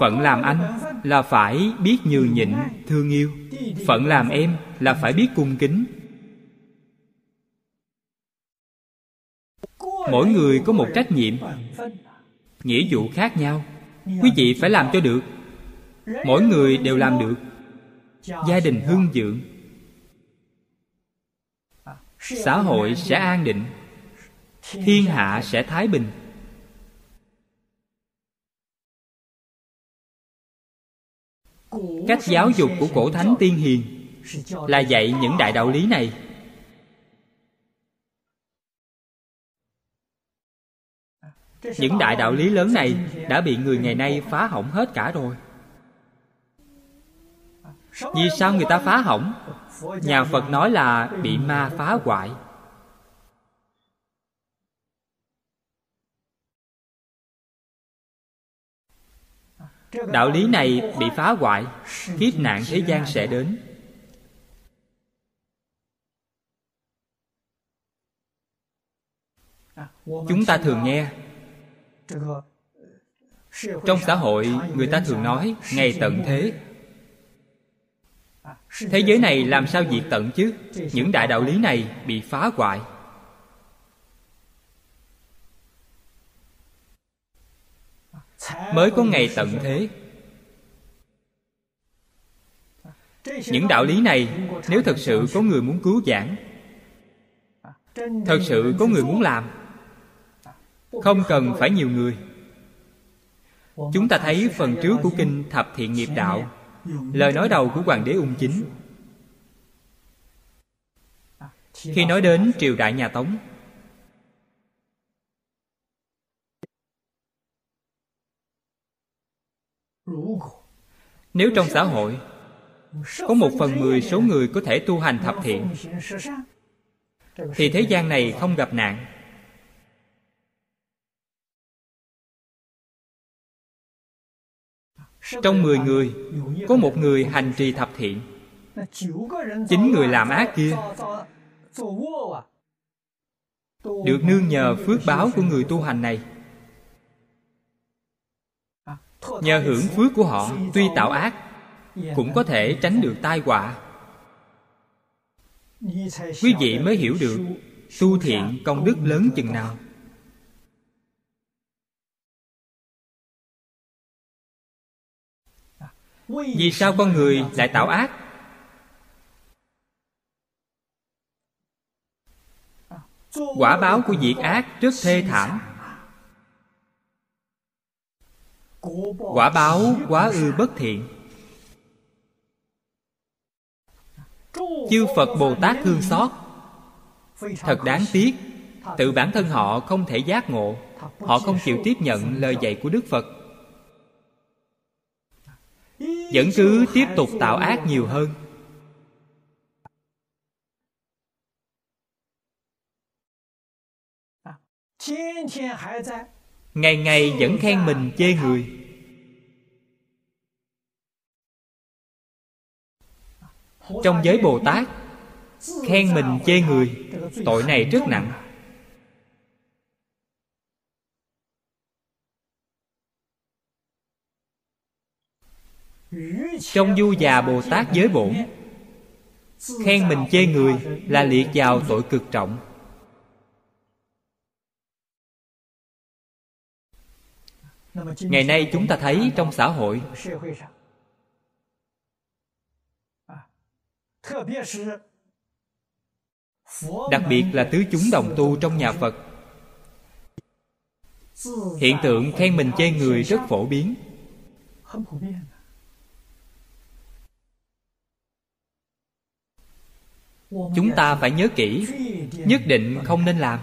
phận làm anh là phải biết nhường nhịn, thương yêu. Phận làm em là phải biết cung kính. Mỗi người có một trách nhiệm, nghĩa vụ khác nhau. Quý vị phải làm cho được. Mỗi người đều làm được. Gia đình hưng vượng xã hội sẽ an định. Thiên hạ sẽ thái bình. Cách giáo dục của cổ thánh tiên hiền là dạy những đại đạo lý này. Những đại đạo lý lớn này đã bị người ngày nay phá hỏng hết cả rồi. Vì sao người ta phá hỏng? Nhà phật nói là bị ma phá hoại. Đạo lý này bị phá hoại, kiếp nạn thế gian sẽ đến. Chúng ta thường nghe. Trong xã hội, người ta thường nói, ngày tận thế. Thế giới này làm sao diệt tận chứ? Những đại đạo lý này bị phá hoại. Mới có ngày tận thế. Những đạo lý này, nếu thật sự có người muốn cứu giảng, thật sự có người muốn làm, không cần phải nhiều người. Chúng ta thấy phần trước của kinh thập thiện nghiệp đạo, lời nói đầu của hoàng đế ung chính. Khi nói đến triều đại nhà tống nếu trong xã hội, có một phần mười số người có thể tu hành thập thiện, thì thế gian này không gặp nạn. Trong mười người, có một người hành trì thập thiện. Chín người làm ác kia được nương nhờ phước báo của người tu hành này nhờ hưởng phước của họ, tuy tạo ác, cũng có thể tránh được tai họa. Quý vị mới hiểu được tu thiện công đức lớn chừng nào. Vì sao con người lại tạo ác? Quả báo của việc ác rất thê thảm. Quả báo, quá ư bất thiện. Chư phật bồ tát thương xót. Thật đáng tiếc, tự bản thân họ không thể giác ngộ, họ không chịu tiếp nhận lời dạy của đức phật. Vẫn cứ tiếp tục tạo ác nhiều hơn ngày ngày vẫn khen mình chê người. Trong giới bồ tát, khen mình chê người, tội này rất nặng. Trong du già bồ tát giới bổn, khen mình chê người là liệt vào tội cực trọng. Ngày nay chúng ta thấy trong xã hội, đặc biệt là tứ chúng đồng tu trong nhà phật. Hiện tượng khen mình chê người rất phổ biến. Chúng ta phải nhớ kỹ, nhất định không nên làm.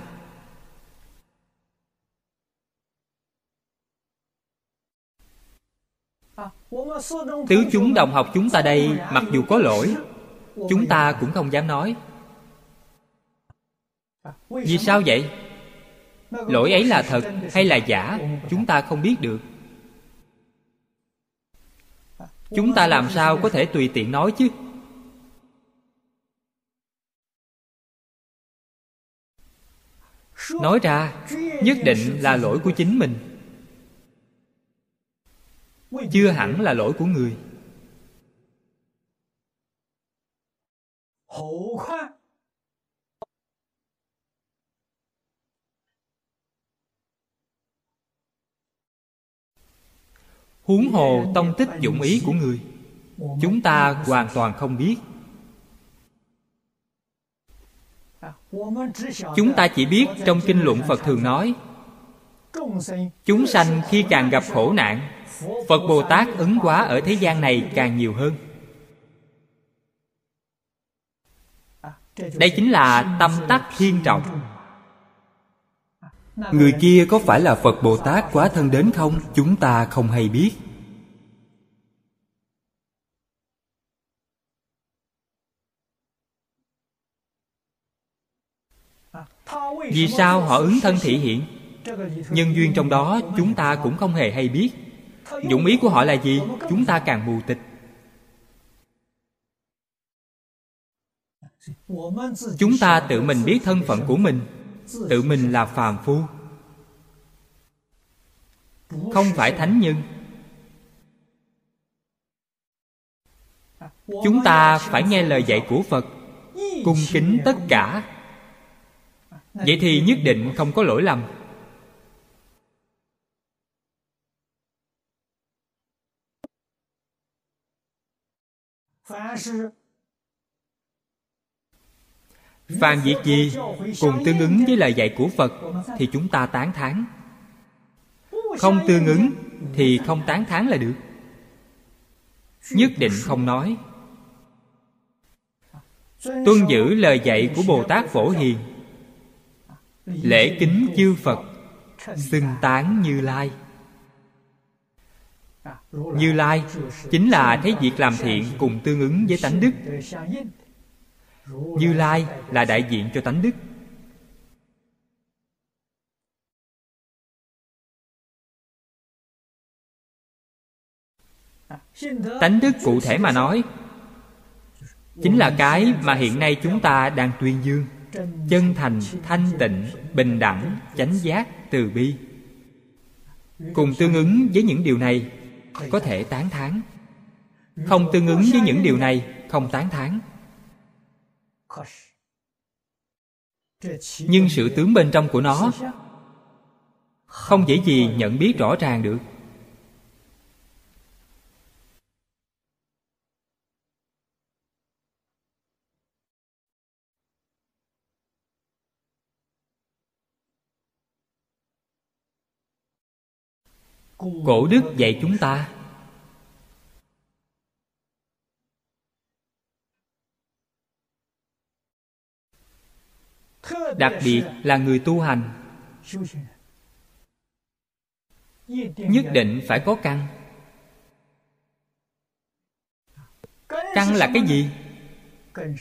Tứ chúng đồng học chúng ta đây, mặc dù có lỗi, chúng ta cũng không dám nói. Vì sao vậy? Lỗi ấy là thật hay là giả? Chúng ta không biết được. Chúng ta làm sao có thể tùy tiện nói chứ? Nói ra, nhất định là lỗi của chính mình chưa hẳn là lỗi của người. Huống hồ tông tích dụng ý của người chúng ta hoàn toàn không biết. Chúng ta chỉ biết trong kinh luận phật thường nói chúng sanh khi càng gặp khổ nạn phật bồ tát ứng hóa ở thế gian này càng nhiều hơn. Đây chính là tâm tắc thiên trọng. Người kia có phải là phật bồ tát quá thân đến không? Chúng ta không hay biết. Vì sao họ ứng thân thị hiện nhân duyên trong đó chúng ta cũng không hề hay biết. Dụng ý của họ là gì? Chúng ta càng mù tịch chúng ta tự mình biết thân phận của mình. Tự mình là phàm phu. Không phải thánh nhân. Chúng ta phải nghe lời dạy của phật, cung kính tất cả. Vậy thì nhất định không có lỗi lầm. Phàm việc gì cùng tương ứng với lời dạy của phật thì chúng ta tán thán. không tương ứng thì không tán thán là được. Nhất định không nói. Tuân giữ lời dạy của bồ tát phổ hiền. lễ kính chư phật xưng tán như lai như lai chính là thấy việc làm thiện cùng tương ứng với tánh đức. Như lai là đại diện cho tánh đức. Tánh đức cụ thể mà nói chính là cái mà hiện nay chúng ta đang tuyên dương. Chân thành, thanh tịnh, bình đẳng, chánh giác, từ bi. Cùng tương ứng với những điều này có thể tán thán. Không tương ứng với những điều này, không tán thán. Nhưng sự tướng bên trong của nó không dễ gì nhận biết rõ ràng được. Cổ đức dạy chúng ta. Đặc biệt là người tu hành. Nhất định phải có căn. Căn là cái gì?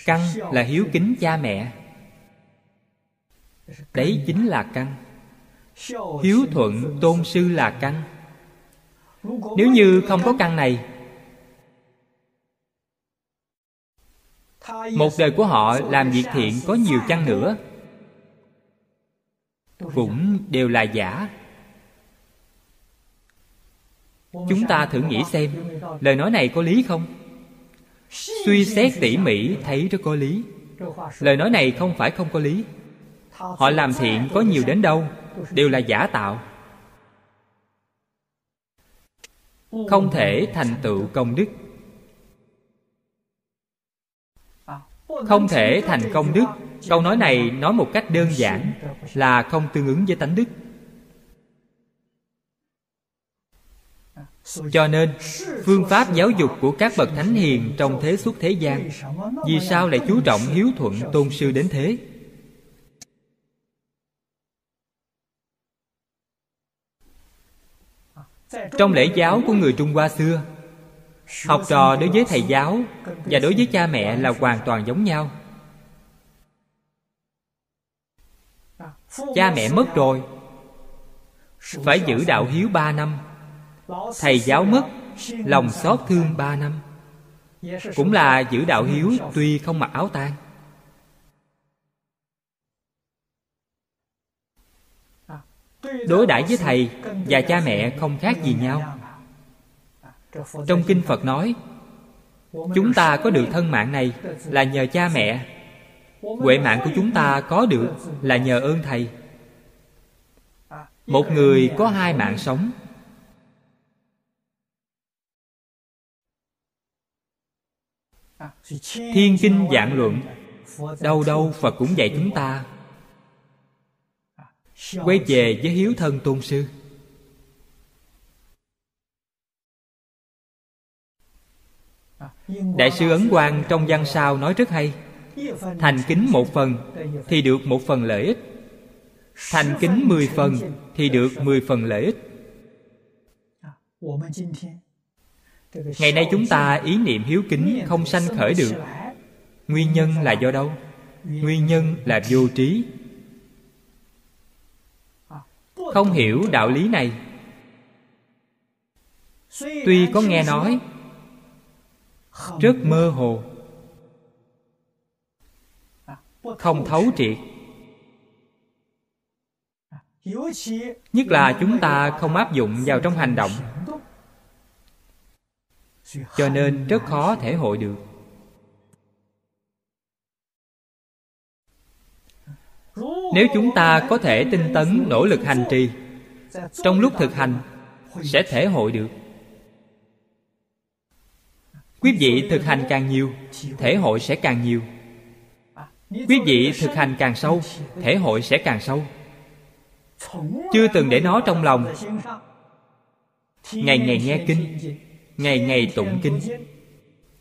Căn là hiếu kính cha mẹ. Đấy chính là căn. Hiếu thuận tôn sư là căn nếu như không có căn này, một đời của họ làm việc thiện có nhiều chăng nữa? Cũng đều là giả. Chúng ta thử nghĩ xem, lời nói này có lý không? Suy xét tỉ mỉ thấy rất có lý. Lời nói này không phải không có lý. Họ làm thiện có nhiều đến đâu, đều là giả tạo. Không thể thành tựu công đức. Không thể thành công đức. Câu nói này nói một cách đơn giản là không tương ứng với tánh đức. Cho nên, phương pháp giáo dục của các bậc thánh hiền trong thế xuất thế gian, vì sao lại chú trọng hiếu thuận tôn sư đến thế? Trong lễ giáo của người trung hoa xưa, học trò đối với thầy giáo và đối với cha mẹ là hoàn toàn giống nhau. Cha mẹ mất rồi, phải giữ đạo hiếu ba năm. Thầy giáo mất, lòng xót thương ba năm. Cũng là giữ đạo hiếu tuy không mặc áo tang. Đối đãi với thầy và cha mẹ không khác gì nhau. Trong kinh phật nói, chúng ta có được thân mạng này là nhờ cha mẹ. Huệ mạng của chúng ta có được là nhờ ơn thầy. Một người có hai mạng sống. Thiên kinh giảng luận, đâu đâu phật cũng dạy chúng ta quay về với hiếu thân tôn sư. Đại sư ấn quang trong văn sao nói rất hay. Thành kính một phần thì được một phần lợi ích. Thành kính mười phần thì được mười phần lợi ích. Ngày nay chúng ta ý niệm hiếu kính không sanh khởi được. Nguyên nhân là do đâu? Nguyên nhân là vô trí không hiểu đạo lý này. Tuy có nghe nói, rất mơ hồ. Không thấu triệt. Nhất là chúng ta không áp dụng vào trong hành động. Cho nên rất khó thể hội được. Nếu chúng ta có thể tinh tấn nỗ lực hành trì, trong lúc thực hành, sẽ thể hội được. Quý vị thực hành càng nhiều, thể hội sẽ càng nhiều. Quý vị thực hành càng sâu, thể hội sẽ càng sâu. Chưa từng để nó trong lòng. Ngày ngày nghe kinh, ngày ngày tụng kinh.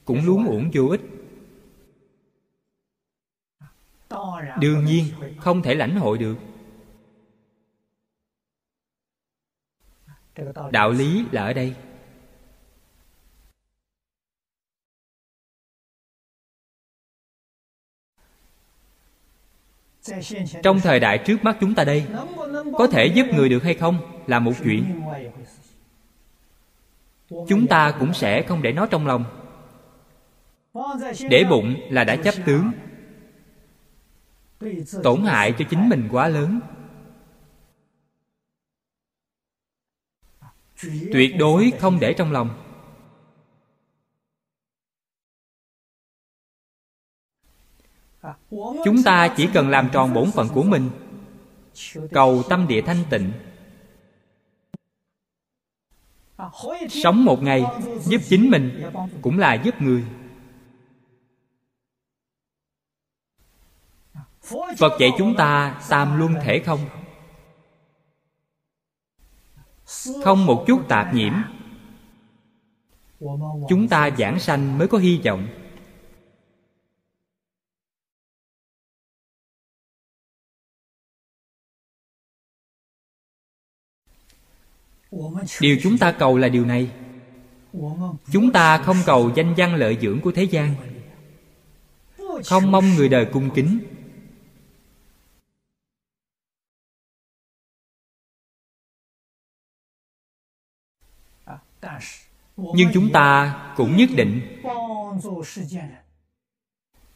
Cũng luống uổng vô ích. Đương nhiên, không thể lãnh hội được. Đạo lý là ở đây. Trong thời đại trước mắt chúng ta đây, có thể giúp người được hay không là một chuyện. Chúng ta cũng sẽ không để nó trong lòng. Để bụng là đã chấp tướng tổn hại cho chính mình quá lớn. Tuyệt đối không để trong lòng. Chúng ta chỉ cần làm tròn bổn phận của mình. Cầu tâm địa thanh tịnh. Sống một ngày giúp chính mình cũng là giúp người. Phật dạy chúng ta tam luân thể không? Không một chút tạp nhiễm. Chúng ta giảng sanh mới có hy vọng. Điều chúng ta cầu là điều này. Chúng ta không cầu danh văn lợi dưỡng của thế gian. Không mong người đời cung kính. Nhưng chúng ta cũng nhất định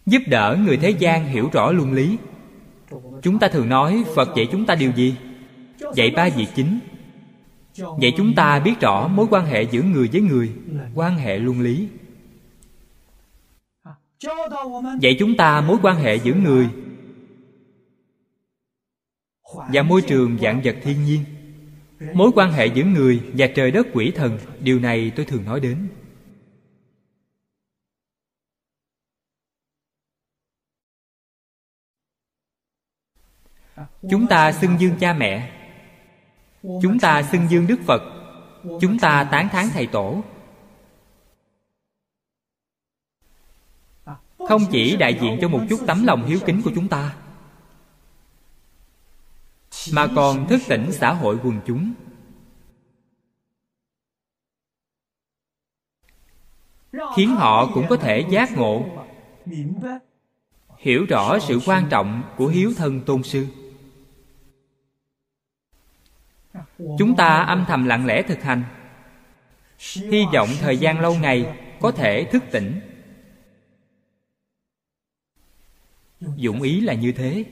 giúp đỡ người thế gian hiểu rõ luân lý. Chúng ta thường nói phật dạy chúng ta điều gì? Dạy ba việc chính. Vậy chúng ta biết rõ mối quan hệ giữa người với người, quan hệ luân lý. Vậy chúng ta mối quan hệ giữa người và môi trường dạng vật thiên nhiên mối quan hệ giữa người và trời đất quỷ thần, điều này tôi thường nói đến. Chúng ta xưng dương cha mẹ. Chúng ta xưng dương đức phật. Chúng ta tán thán thầy tổ. Không chỉ đại diện cho một chút tấm lòng hiếu kính của chúng ta mà còn thức tỉnh xã hội quần chúng. Khiến họ cũng có thể giác ngộ, hiểu rõ sự quan trọng của hiếu thân tôn sư. Chúng ta âm thầm lặng lẽ thực hành. Hy vọng thời gian lâu ngày có thể thức tỉnh. Dụng ý là như thế.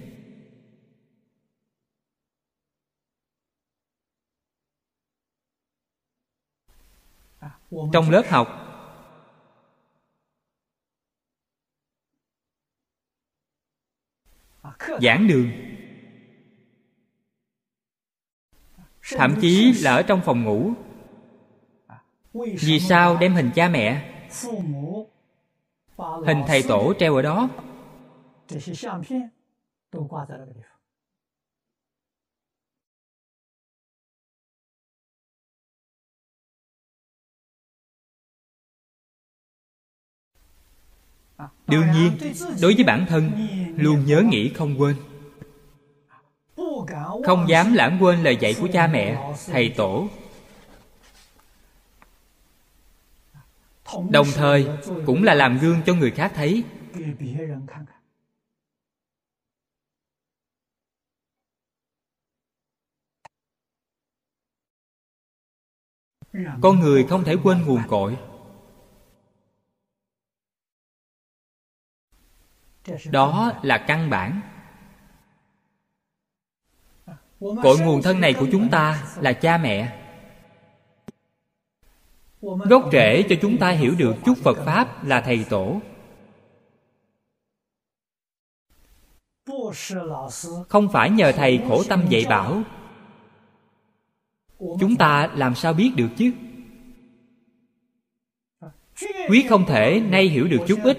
Trong lớp học giảng đường thậm chí là ở trong phòng ngủ vì sao đem hình cha mẹ hình thầy tổ treo ở đó đương nhiên, đối với bản thân, luôn nhớ nghĩ không quên. Không dám lãng quên lời dạy của cha mẹ, thầy tổ. Đồng thời, cũng là làm gương cho người khác thấy. Con người không thể quên nguồn cội. Đó là căn bản. Cội nguồn thân này của chúng ta là cha mẹ. Gốc rễ cho chúng ta hiểu được chút phật pháp là thầy tổ. Không phải nhờ thầy khổ tâm dạy bảo. Chúng ta làm sao biết được chứ? Quyết không thể nay hiểu được chút ít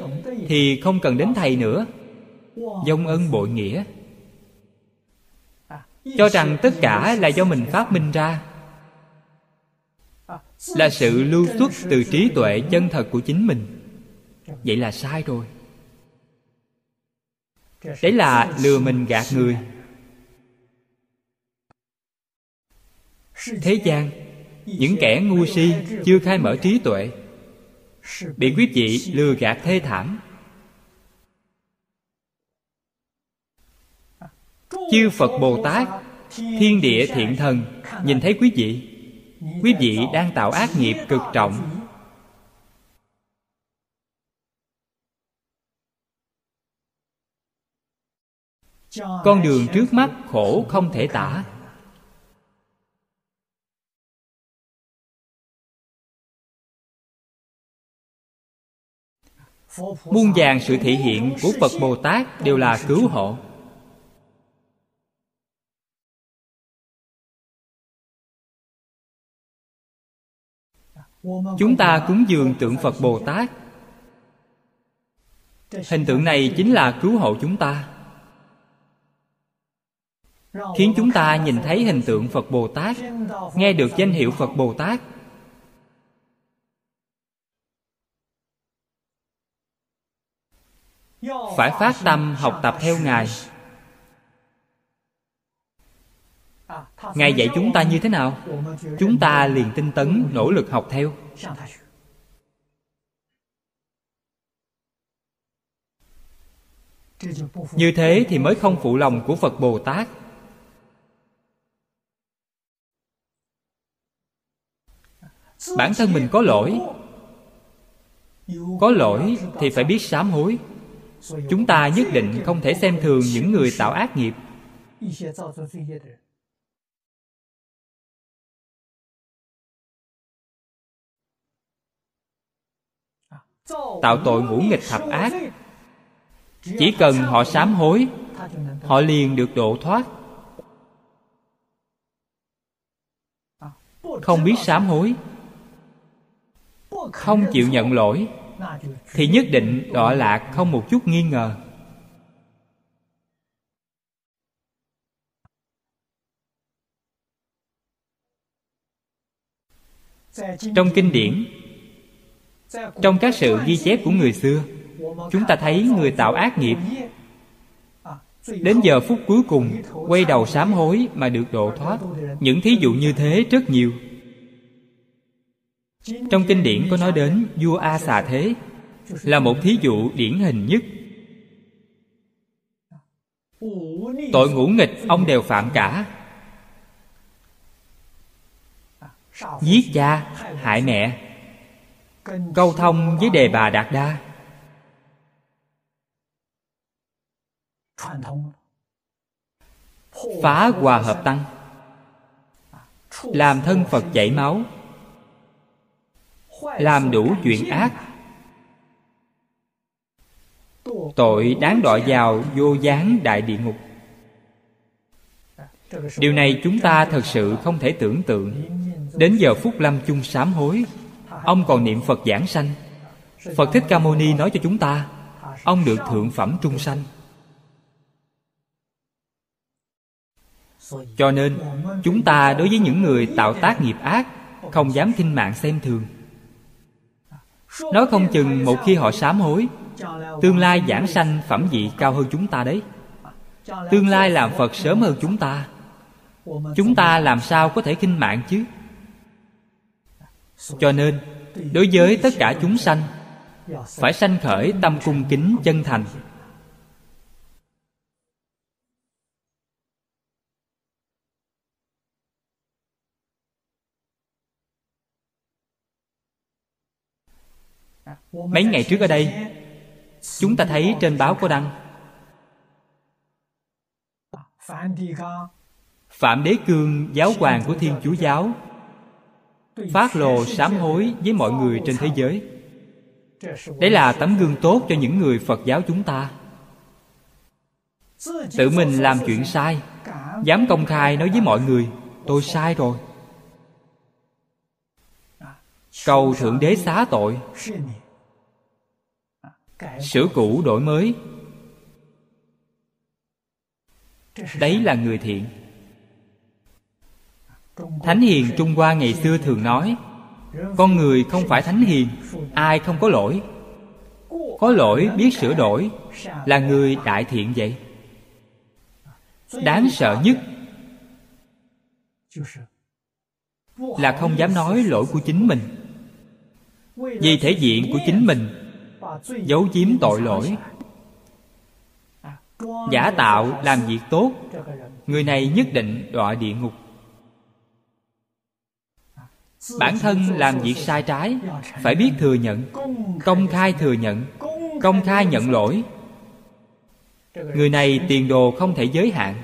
thì không cần đến thầy nữa. Dông ân bội nghĩa. Cho rằng tất cả là do mình phát minh ra. Là sự lưu xuất từ trí tuệ chân thật của chính mình. Vậy là sai rồi. Đấy là lừa mình gạt người. Thế gian, những kẻ ngu si chưa khai mở trí tuệ, bị quý vị lừa gạt thê thảm. chư phật bồ tát, thiên địa thiện thần, nhìn thấy quý vị. Quý vị đang tạo ác nghiệp cực trọng. Con đường trước mắt khổ không thể tả. Muôn vàng sự thể hiện của phật bồ tát đều là cứu hộ. Chúng ta cúng dường tượng phật bồ tát. Hình tượng này chính là cứu hộ chúng ta. Khiến chúng ta nhìn thấy hình tượng phật bồ tát, nghe được danh hiệu phật bồ tát. Phải phát tâm học tập theo ngài. Ngài dạy chúng ta như thế nào? Chúng ta liền tinh tấn, nỗ lực học theo. Như thế thì mới không phụ lòng của phật bồ tát. Bản thân mình có lỗi. Có lỗi thì phải biết sám hối. Chúng ta nhất định không thể xem thường những người tạo ác nghiệp. Tạo tội ngũ nghịch thập ác. Chỉ cần họ sám hối, họ liền được độ thoát. Không biết sám hối, không chịu nhận lỗi, thì nhất định đọa lạc không một chút nghi ngờ. Trong kinh điển trong các sự ghi chép của người xưa, chúng ta thấy người tạo ác nghiệp. Đến giờ phút cuối cùng, quay đầu sám hối mà được độ thoát. Những thí dụ như thế rất nhiều. Trong kinh điển có nói đến vua a xà thế, là một thí dụ điển hình nhất. Tội ngũ nghịch, ông đều phạm cả. Giết cha, hại mẹ câu thông với đề bà đạt đa. Phá hòa hợp tăng. Làm thân phật chảy máu. Làm đủ chuyện ác. Tội đáng đọa vào vô gián đại địa ngục. Điều này chúng ta thật sự không thể tưởng tượng. Đến giờ phút lâm chung sám hối ông còn niệm phật giảng sanh. Phật thích ca mâu ni nói cho chúng ta, ông được thượng phẩm trung sanh. Cho nên, chúng ta đối với những người tạo tác nghiệp ác, không dám kinh mạng xem thường. Nói không chừng một khi họ sám hối, tương lai giảng sanh phẩm vị cao hơn chúng ta đấy. Tương lai làm phật sớm hơn chúng ta. Chúng ta làm sao có thể kinh mạng chứ? Cho nên, đối với tất cả chúng sanh, phải sanh khởi tâm cung kính chân thành. Mấy ngày trước ở đây, chúng ta thấy trên báo có đăng, phạm đế cương giáo hoàng của thiên chúa giáo phát lộ sám hối với mọi người trên thế giới. Đấy là tấm gương tốt cho những người phật giáo chúng ta. Tự mình làm chuyện sai, dám công khai nói với mọi người, tôi sai rồi. Cầu thượng đế xá tội. Sửa cũ đổi mới. Đấy là người thiện thánh hiền trung hoa ngày xưa thường nói, con người không phải thánh hiền, ai không có lỗi? Có lỗi biết sửa đổi, là người đại thiện vậy. Đáng sợ nhất là không dám nói lỗi của chính mình. Vì thể diện của chính mình, giấu giếm tội lỗi. Giả tạo làm việc tốt, người này nhất định đọa địa ngục bản thân làm việc sai trái, phải biết thừa nhận, công khai thừa nhận, công khai nhận lỗi. Người này tiền đồ không thể giới hạn.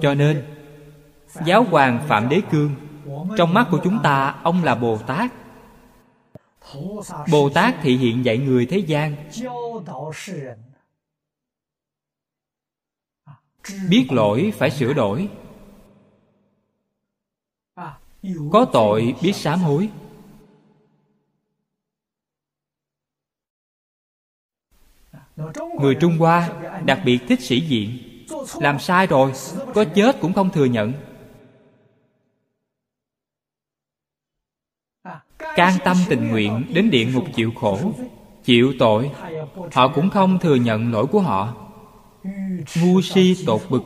Cho nên, giáo hoàng phạm đế cương, trong mắt của chúng ta, ông là bồ tát bồ tát thị hiện dạy người thế gian. biết lỗi phải sửa đổi. có tội biết sám hối. người trung hoa đặc biệt thích sĩ diện. làm sai rồi có chết cũng không thừa nhận can tâm tình nguyện đến địa ngục chịu khổ, chịu tội, họ cũng không thừa nhận lỗi của họ. Ngu si tột bực.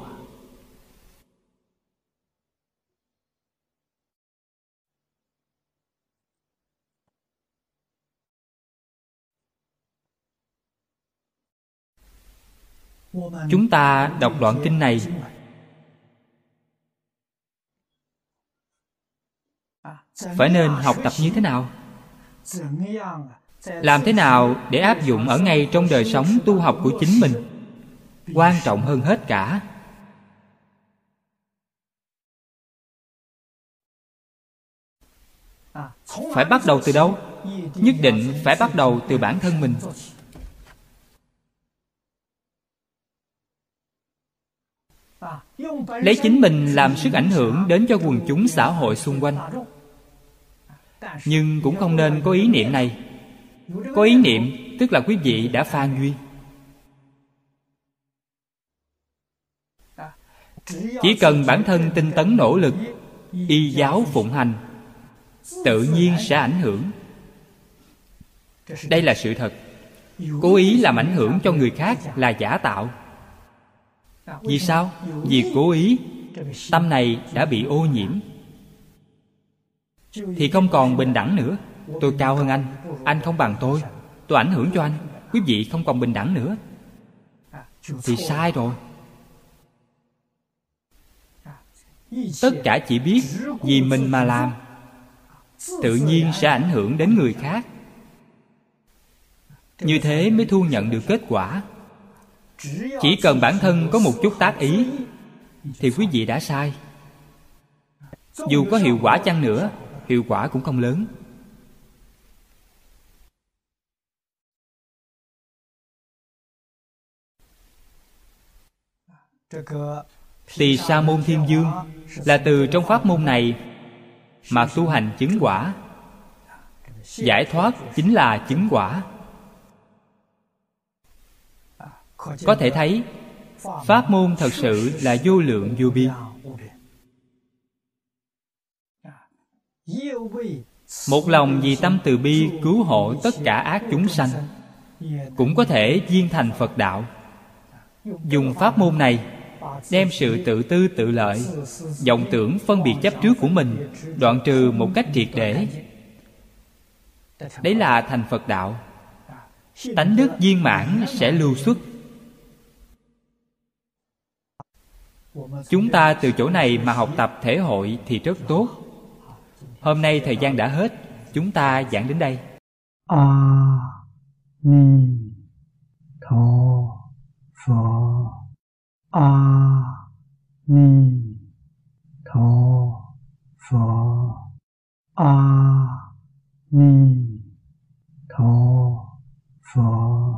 Chúng ta đọc đoạn kinh này. Phải nên học tập như thế nào? Làm thế nào để áp dụng ở ngay trong đời sống tu học của chính mình? Quan trọng hơn hết cả. Phải bắt đầu từ đâu? Nhất định phải bắt đầu từ bản thân mình. Lấy chính mình làm sức ảnh hưởng đến cho quần chúng xã hội xung quanh nhưng cũng không nên có ý niệm này. Có ý niệm tức là quý vị đã pha duyên chỉ cần bản thân tinh tấn nỗ lực, y giáo phụng hành, tự nhiên sẽ ảnh hưởng. Đây là sự thật. Cố ý làm ảnh hưởng cho người khác là giả tạo. Vì sao? Vì cố ý. Tâm này đã bị ô nhiễm thì không còn bình đẳng nữa. Tôi cao hơn anh. Anh không bằng tôi. Tôi ảnh hưởng cho anh. Quý vị không còn bình đẳng nữa. Thì sai rồi. Tất cả chỉ biết vì mình mà làm. Tự nhiên sẽ ảnh hưởng đến người khác. Như thế mới thu nhận được kết quả. Chỉ cần bản thân có một chút tác ý, thì quý vị đã sai. Dù có hiệu quả chăng nữa hiệu quả cũng không lớn. Tỳ sa môn thiên dương là từ trong pháp môn này mà tu hành chứng quả. Giải thoát chính là chứng quả. Có thể thấy, pháp môn thật sự là vô lượng vô biên. Một lòng vì tâm từ bi cứu hộ tất cả ác chúng sanh, cũng có thể viên thành phật đạo. Dùng pháp môn này đem sự tự tư tự lợi, vọng tưởng phân biệt chấp trước của mình, đoạn trừ một cách triệt để. Đấy là thành phật đạo. Tánh đức viên mãn sẽ lưu xuất. Chúng ta từ chỗ này mà học tập thể hội thì rất tốt hôm nay thời gian đã hết, chúng ta giảng đến đây. A ni tho pho. A ni tho pho. A ni tho pho.